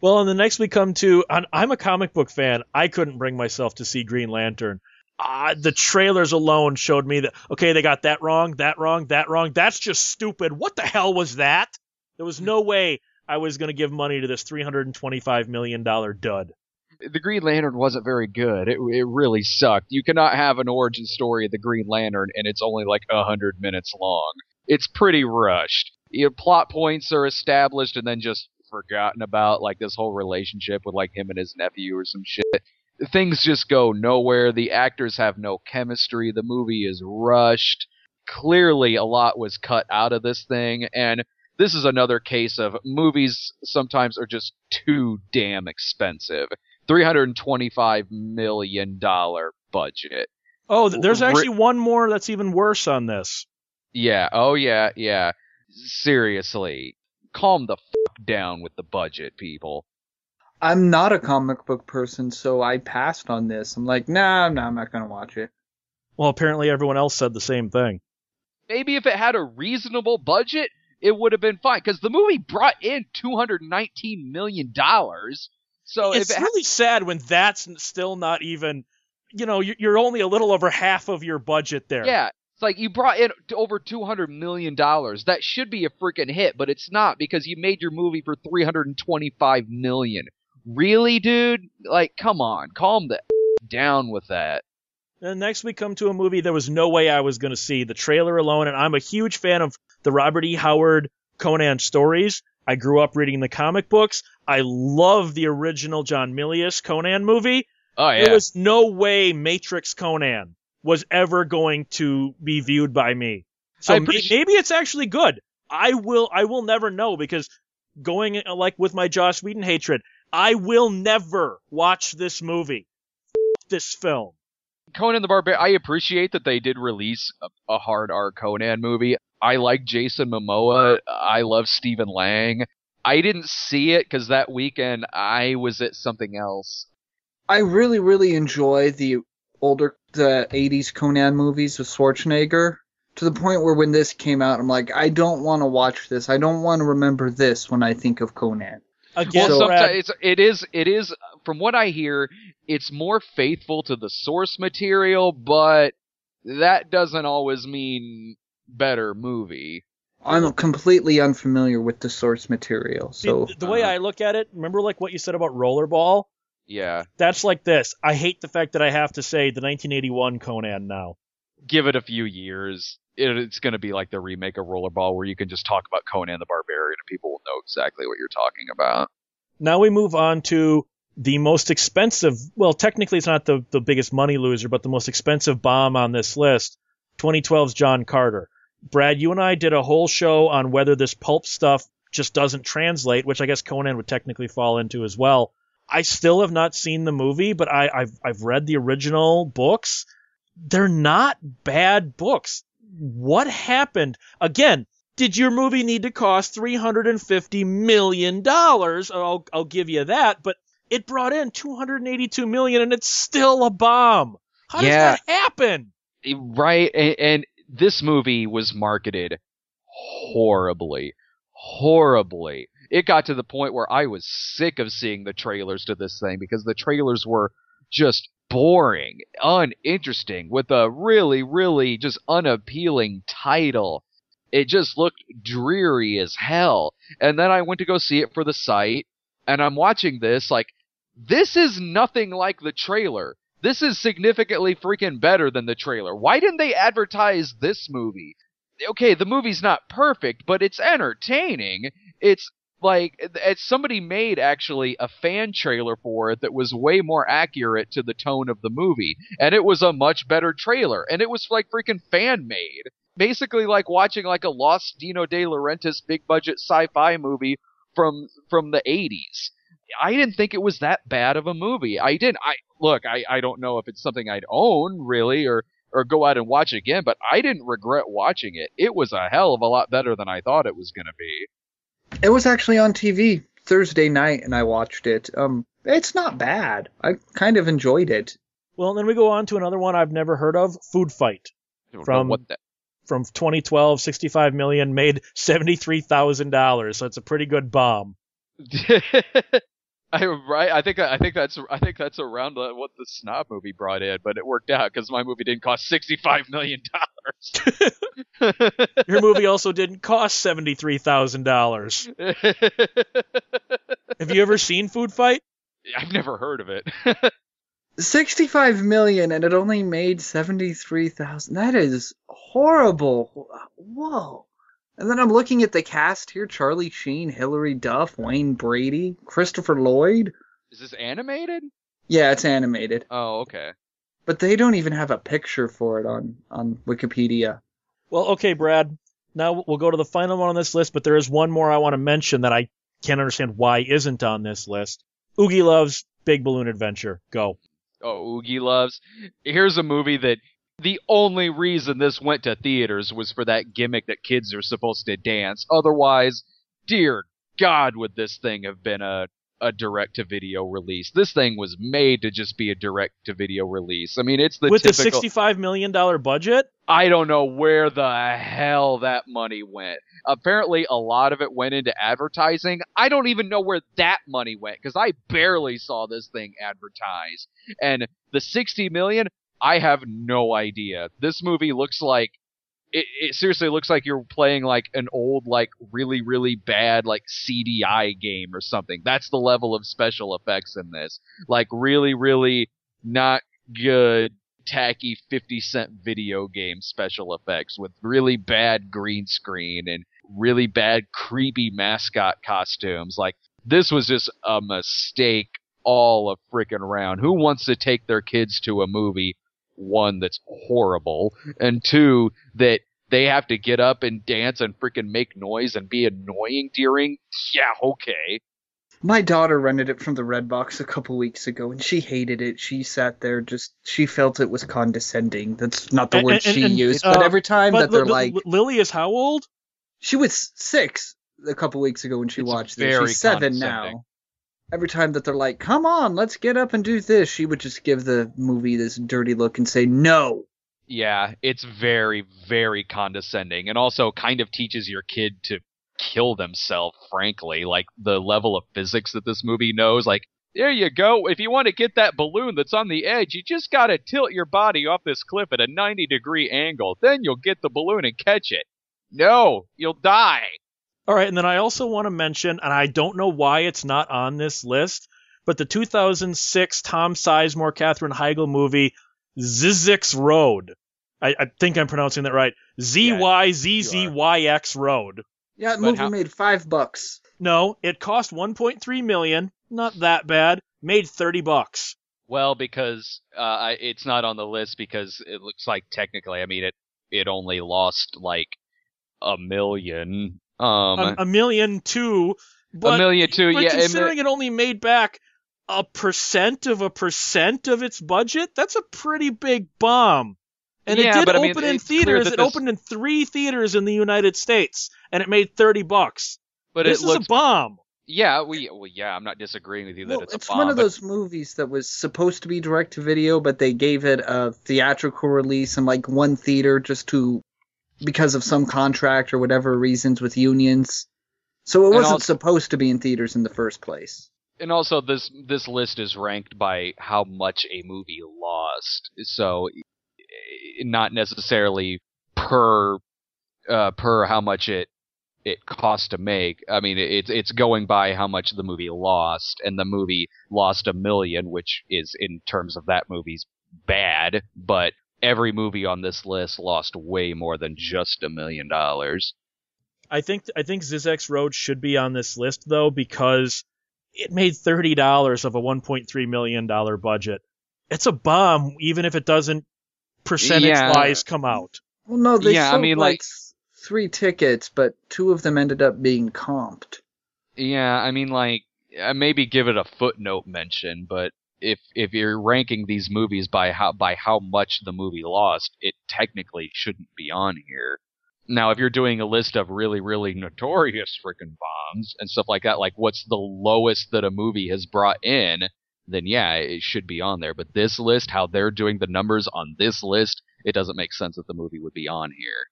Well, and the next we come to, I'm a comic book fan. I couldn't bring myself to see Green Lantern. Uh, the trailers alone showed me that okay, they got that wrong, that wrong, that wrong. That's just stupid. What the hell was that? There was no way I was going to give money to this 325 million dollar dud.
The Green Lantern wasn't very good. It it really sucked. You cannot have an origin story of the Green Lantern and it's only like a 100 minutes long. It's pretty rushed. You know, plot points are established and then just forgotten about like this whole relationship with like him and his nephew or some shit. Things just go nowhere. The actors have no chemistry. The movie is rushed. Clearly a lot was cut out of this thing and this is another case of movies sometimes are just too damn expensive. $325 million budget.
Oh, there's actually one more that's even worse on this.
Yeah, oh yeah, yeah. Seriously. Calm the fuck down with the budget, people.
I'm not a comic book person, so I passed on this. I'm like, nah, nah, I'm not gonna watch it.
Well, apparently everyone else said the same thing.
Maybe if it had a reasonable budget, it would have been fine. Because the movie brought in $219 million. So
it's
if it
really sad when that's still not even, you know, you're, you're only a little over half of your budget there.
Yeah, it's like you brought in over two hundred million dollars. That should be a freaking hit, but it's not because you made your movie for three hundred and twenty-five million. Really, dude? Like, come on, calm the down with that.
And next we come to a movie there was no way I was going to see. The trailer alone, and I'm a huge fan of the Robert E. Howard Conan stories. I grew up reading the comic books. I love the original John Milius Conan movie.
Oh yeah,
There was no way Matrix Conan was ever going to be viewed by me. So
I'm
may-
pretty su-
maybe it's actually good. I will I will never know because going uh, like with my Joss Whedon hatred. I will never watch this movie. F- this film.
Conan the Barbarian. I appreciate that they did release a, a hard R Conan movie. I like Jason Momoa. I love Stephen Lang. I didn't see it because that weekend I was at something else.
I really, really enjoy the older, the 80s Conan movies with Schwarzenegger to the point where when this came out, I'm like, I don't want to watch this. I don't want to remember this when I think of Conan.
Again,
Well, sometimes it's, it is it is from what I hear, it's more faithful to the source material, but that doesn't always mean better movie.
I'm completely unfamiliar with the source material,
see,
so
the way
uh,
I look at it, remember like what you said about Rollerball?
Yeah,
That's like this. I hate the fact that I have to say the 1981 Conan now.
Give it a few years. It, it's going to be like the remake of Rollerball, where you can just talk about Conan the Barbarian and people will know exactly what you're talking about.
Now we move on to the most expensive. Well, technically, it's not the, the biggest money loser, but the most expensive bomb on this list 2012's John Carter. Brad, you and I did a whole show on whether this pulp stuff just doesn't translate, which I guess Conan would technically fall into as well. I still have not seen the movie, but I, I've, I've read the original books. They're not bad books. What happened? Again, did your movie need to cost $350 million? I'll, I'll give you that, but it brought in 282 million and it's still a bomb. How
Yeah.
does that happen?
Right, and, and this movie was marketed horribly, horribly. It got to the point where I was sick of seeing the trailers to this thing because the trailers were just boring, uninteresting, with a really, really just unappealing title. It just looked dreary as hell. And then I went to go see it for the site, and I'm watching this like, this is nothing like the trailer. This is significantly freaking better than the trailer. Why didn't they advertise this movie? Okay, the movie's not perfect, but it's entertaining. It's like somebody made actually a fan trailer for it that was way more accurate to the tone of the movie, and it was a much better trailer, and it was like freaking fan made. Basically, like watching like a Lost Dino De Laurentiis big budget sci-fi movie from from the 80s. I didn't think it was that bad of a movie. I didn't. I look. I I don't know if it's something I'd own really or or go out and watch it again, but I didn't regret watching it. It was a hell of a lot better than I thought it was going to be.
It was actually on TV Thursday night, and I watched it. Um, it's not bad. I kind of enjoyed it.
Well, then we go on to another one I've never heard of, Food Fight.
I don't know
From-
what the,
From 2012, 65 million, made $73,000. So it's a pretty good bomb.
I right. I think I think that's I think that's around uh, what the Snob movie brought in, but it worked out because my movie didn't cost sixty five million dollars.
Your movie also didn't cost $73,000. Have you ever seen Food Fight?
I've never heard of it.
65 million, and it only made 73,000. That is horrible. Whoa. And then I'm looking at the cast here: Charlie Sheen, Hilary Duff, Wayne Brady, Christopher Lloyd.
Is this animated?
Yeah, it's animated,
Oh, okay.
But they don't even have a picture for it on on Wikipedia.
Well, okay, Brad. Now we'll go to the final one on this list, but there is one more I want to mention that I can't understand why isn't on this list. Oogieloves Big Balloon Adventure. Go.
Oh, Oogieloves. Here's a movie that the only reason this went to theaters was for that gimmick that kids are supposed to dance. Otherwise, dear God, would this thing have been a a direct to video release? This thing was made to just be a direct to video release. I mean, it's the
With the
typical.
$65 million budget?
I don't know where the hell that money went. Apparently, a lot of it went into advertising. I don't even know where that money went because I barely saw this thing advertised. And the 60 million, I have no idea. This movie looks like it, it seriously looks like you're playing like an old, like really, really bad, like CDI game or something. That's the level of special effects in this. Like really, really not good tacky 50 cent video game special effects with really bad green screen and really bad creepy mascot costumes. Like this was just a mistake all of freaking around. Who wants to take their kids to a movie one that's horrible and two that they have to get up and dance and freaking make noise and be annoying during. Yeah, okay.
My daughter rented it from the Redbox a couple weeks ago, and she hated it. She sat there just she felt it was condescending. That's not the
And-
word
and-
she
and,
used,
uh,
but every time
But
that they're
Li- Li-
like,
Lily is how old?
she was six a couple weeks ago when she
It's
watched this.
very
She's seven
condescending.
now. Every time that they're like, "Come on, let's get up and do this," she would just give the movie this dirty look and say, "No."
Yeah, it's very, very condescending and also kind of teaches your kid to kill themselves, frankly. Like the level of physics that this movie knows, like, there you go. If you want to get that balloon that's on the edge, you just gotta tilt your body off this cliff at a 90 degree angle. Then you'll get the balloon and catch it. No, you'll die.
All right, and then I also want to mention, and I don't know why it's not on this list, but the 2006 Tom Sizemore, Katherine Heigl movie, Zyzzyx Road. I, I think I'm pronouncing that right. Z Y Z Z Y X Road.
Yeah, that
But
movie
how-
made five bucks.
No, it cost 1.3 million. Not that bad. Made 30 bucks.
Well, because uh, I, it's not on the list because it looks like technically, I mean, it it only lost like a million. Um,
a, a million two, but,
a million too.
but
yeah,
considering it only made back a percent of a percent of its budget, that's a pretty big bomb. And
Yeah,
it did
but I mean,
open in theaters. It
this-
opened in three theaters in the United States, and it made 30 bucks.
but
this
it
is
looks.
a bomb.
yeah, we. Well, yeah, I'm not disagreeing with you that
Well,
it's
it's,
a bomb.
It's one of
but-
those movies that was supposed to be direct to video, but they gave it a theatrical release in like one theater just to because of some contract or whatever reasons with unions. So it wasn't
also-
supposed to be in theaters in the first place.
and also this this list is ranked by how much a movie lost so eh, not necessarily per uh, per how much it it cost to make i mean it's it's going by how much the movie lost and the movie lost a million which is in terms of that movie's bad but every movie on this list lost way more than just a million dollars
I think I think Zyzzyx Road should be on this list though because it made thirty dollars of a one point three million dollar budget. It's a bomb, even if it doesn't percentage
Yeah.
wise come out.
Well, no, they
Yeah, I
sold
mean,
like,
like-
three tickets, but two of them ended up being comped.
Yeah, I mean, like, uh, maybe give it a footnote mention, but if if you're ranking these movies by how by how much the movie lost, it technically shouldn't be on here. Now, if you're doing a list of really, really notorious freaking bombs and stuff like that, like what's the lowest that a movie has brought in, then yeah, it should be on there. But this list, how they're doing the numbers on this list, it doesn't make sense that the movie would be on here.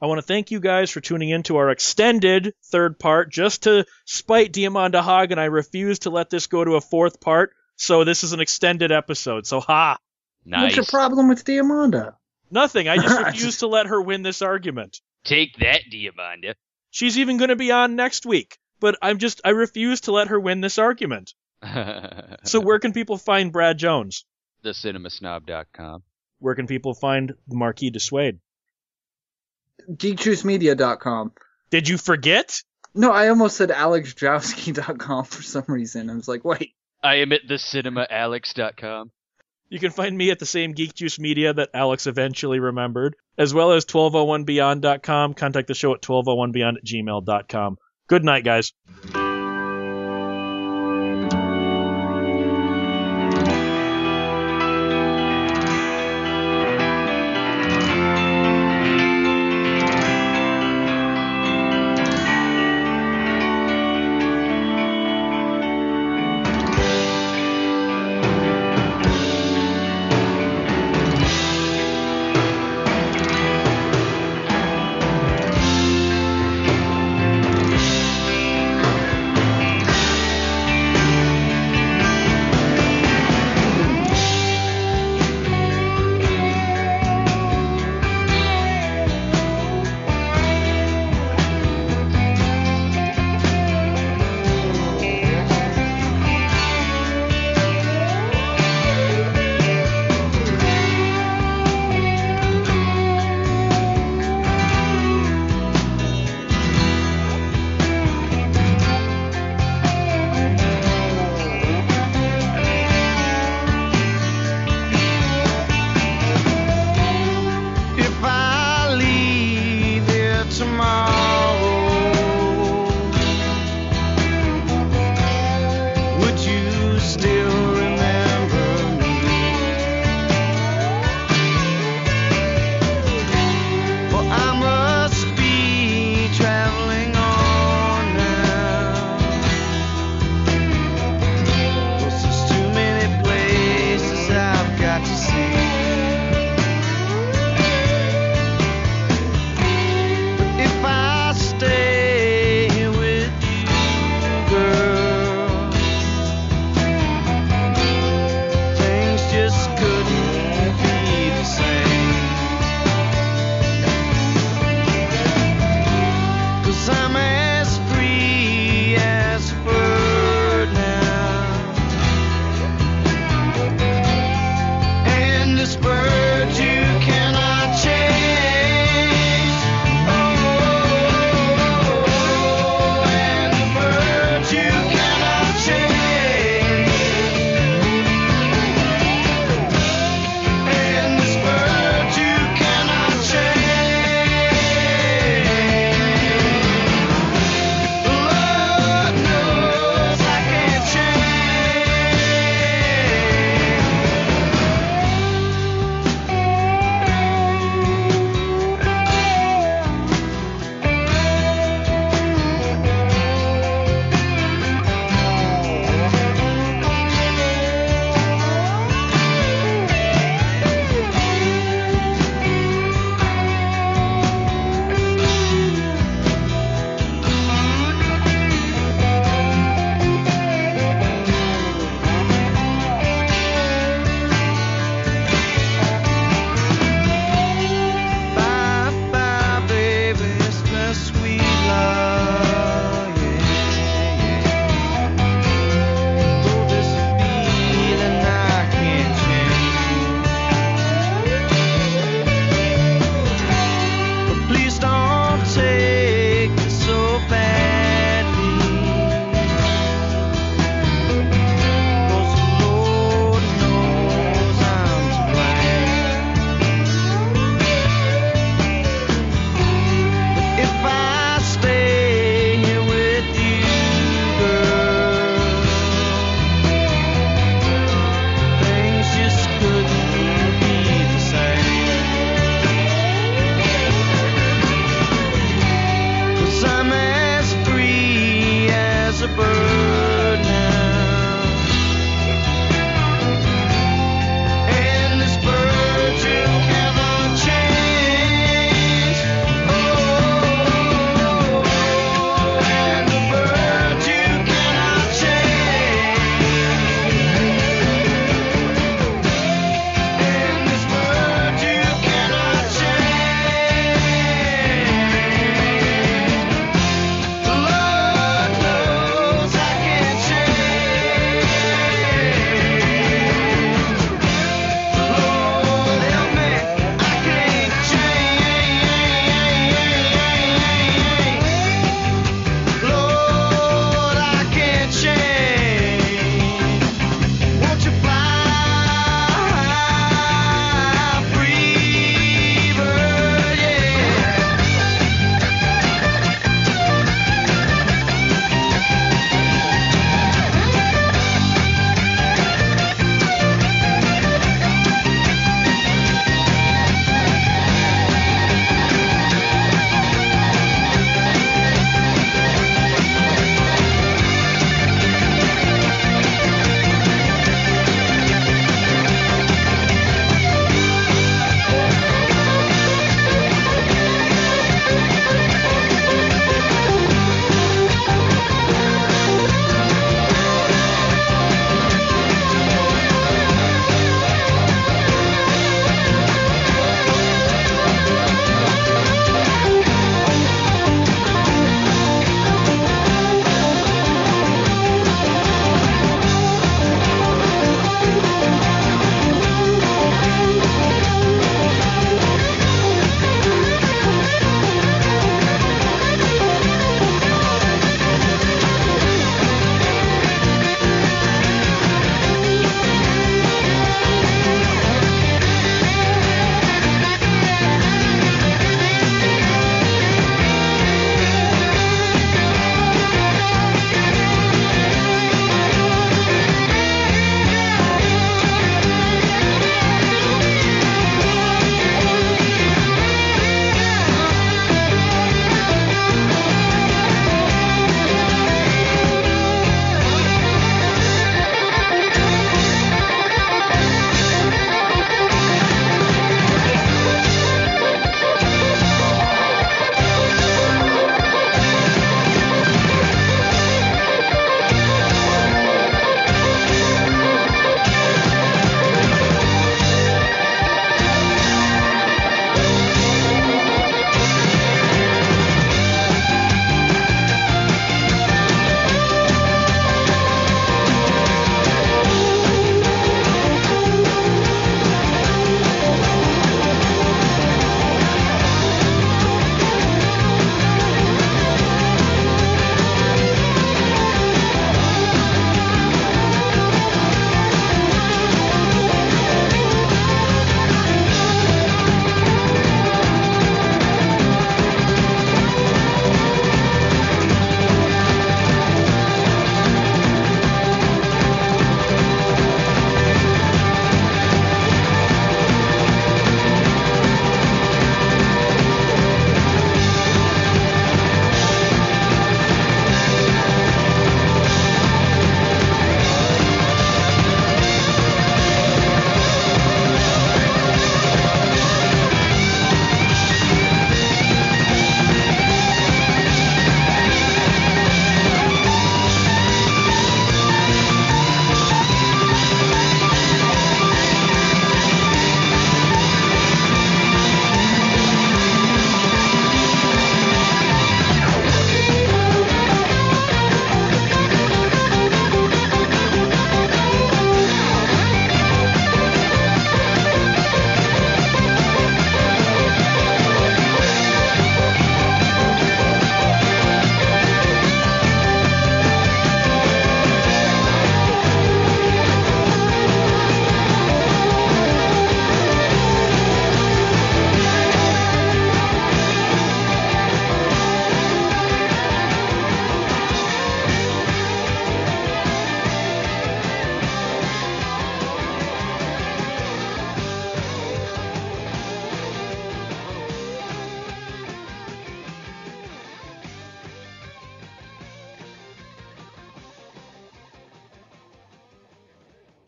I want to thank you guys for tuning in to our extended third part. Just to spite Diamanda Hagan, I refuse to let this go to a fourth part, so this is an extended episode. So ha!
Nice.
What's your problem with Diamanda?
Nothing. I just refuse to let her win this argument.
Take that, Diamanda.
She's even going to be on next week, but I'm just I refuse to let her win this argument. So where can people find Brad Jones?
thecinemasnob.com.
Where can people find the Marquis de Suede?
GeekJuiceMedia.com.
Did you forget?
No, I almost said AlexJowski.com for some reason. I was like, wait.
I am at thecinemaalix.com.
You can find me at the same Geek Juice Media that Alex eventually remembered, as well as 1201beyond.com. Contact the show at 1201beyond at gmail.com. Good night, guys.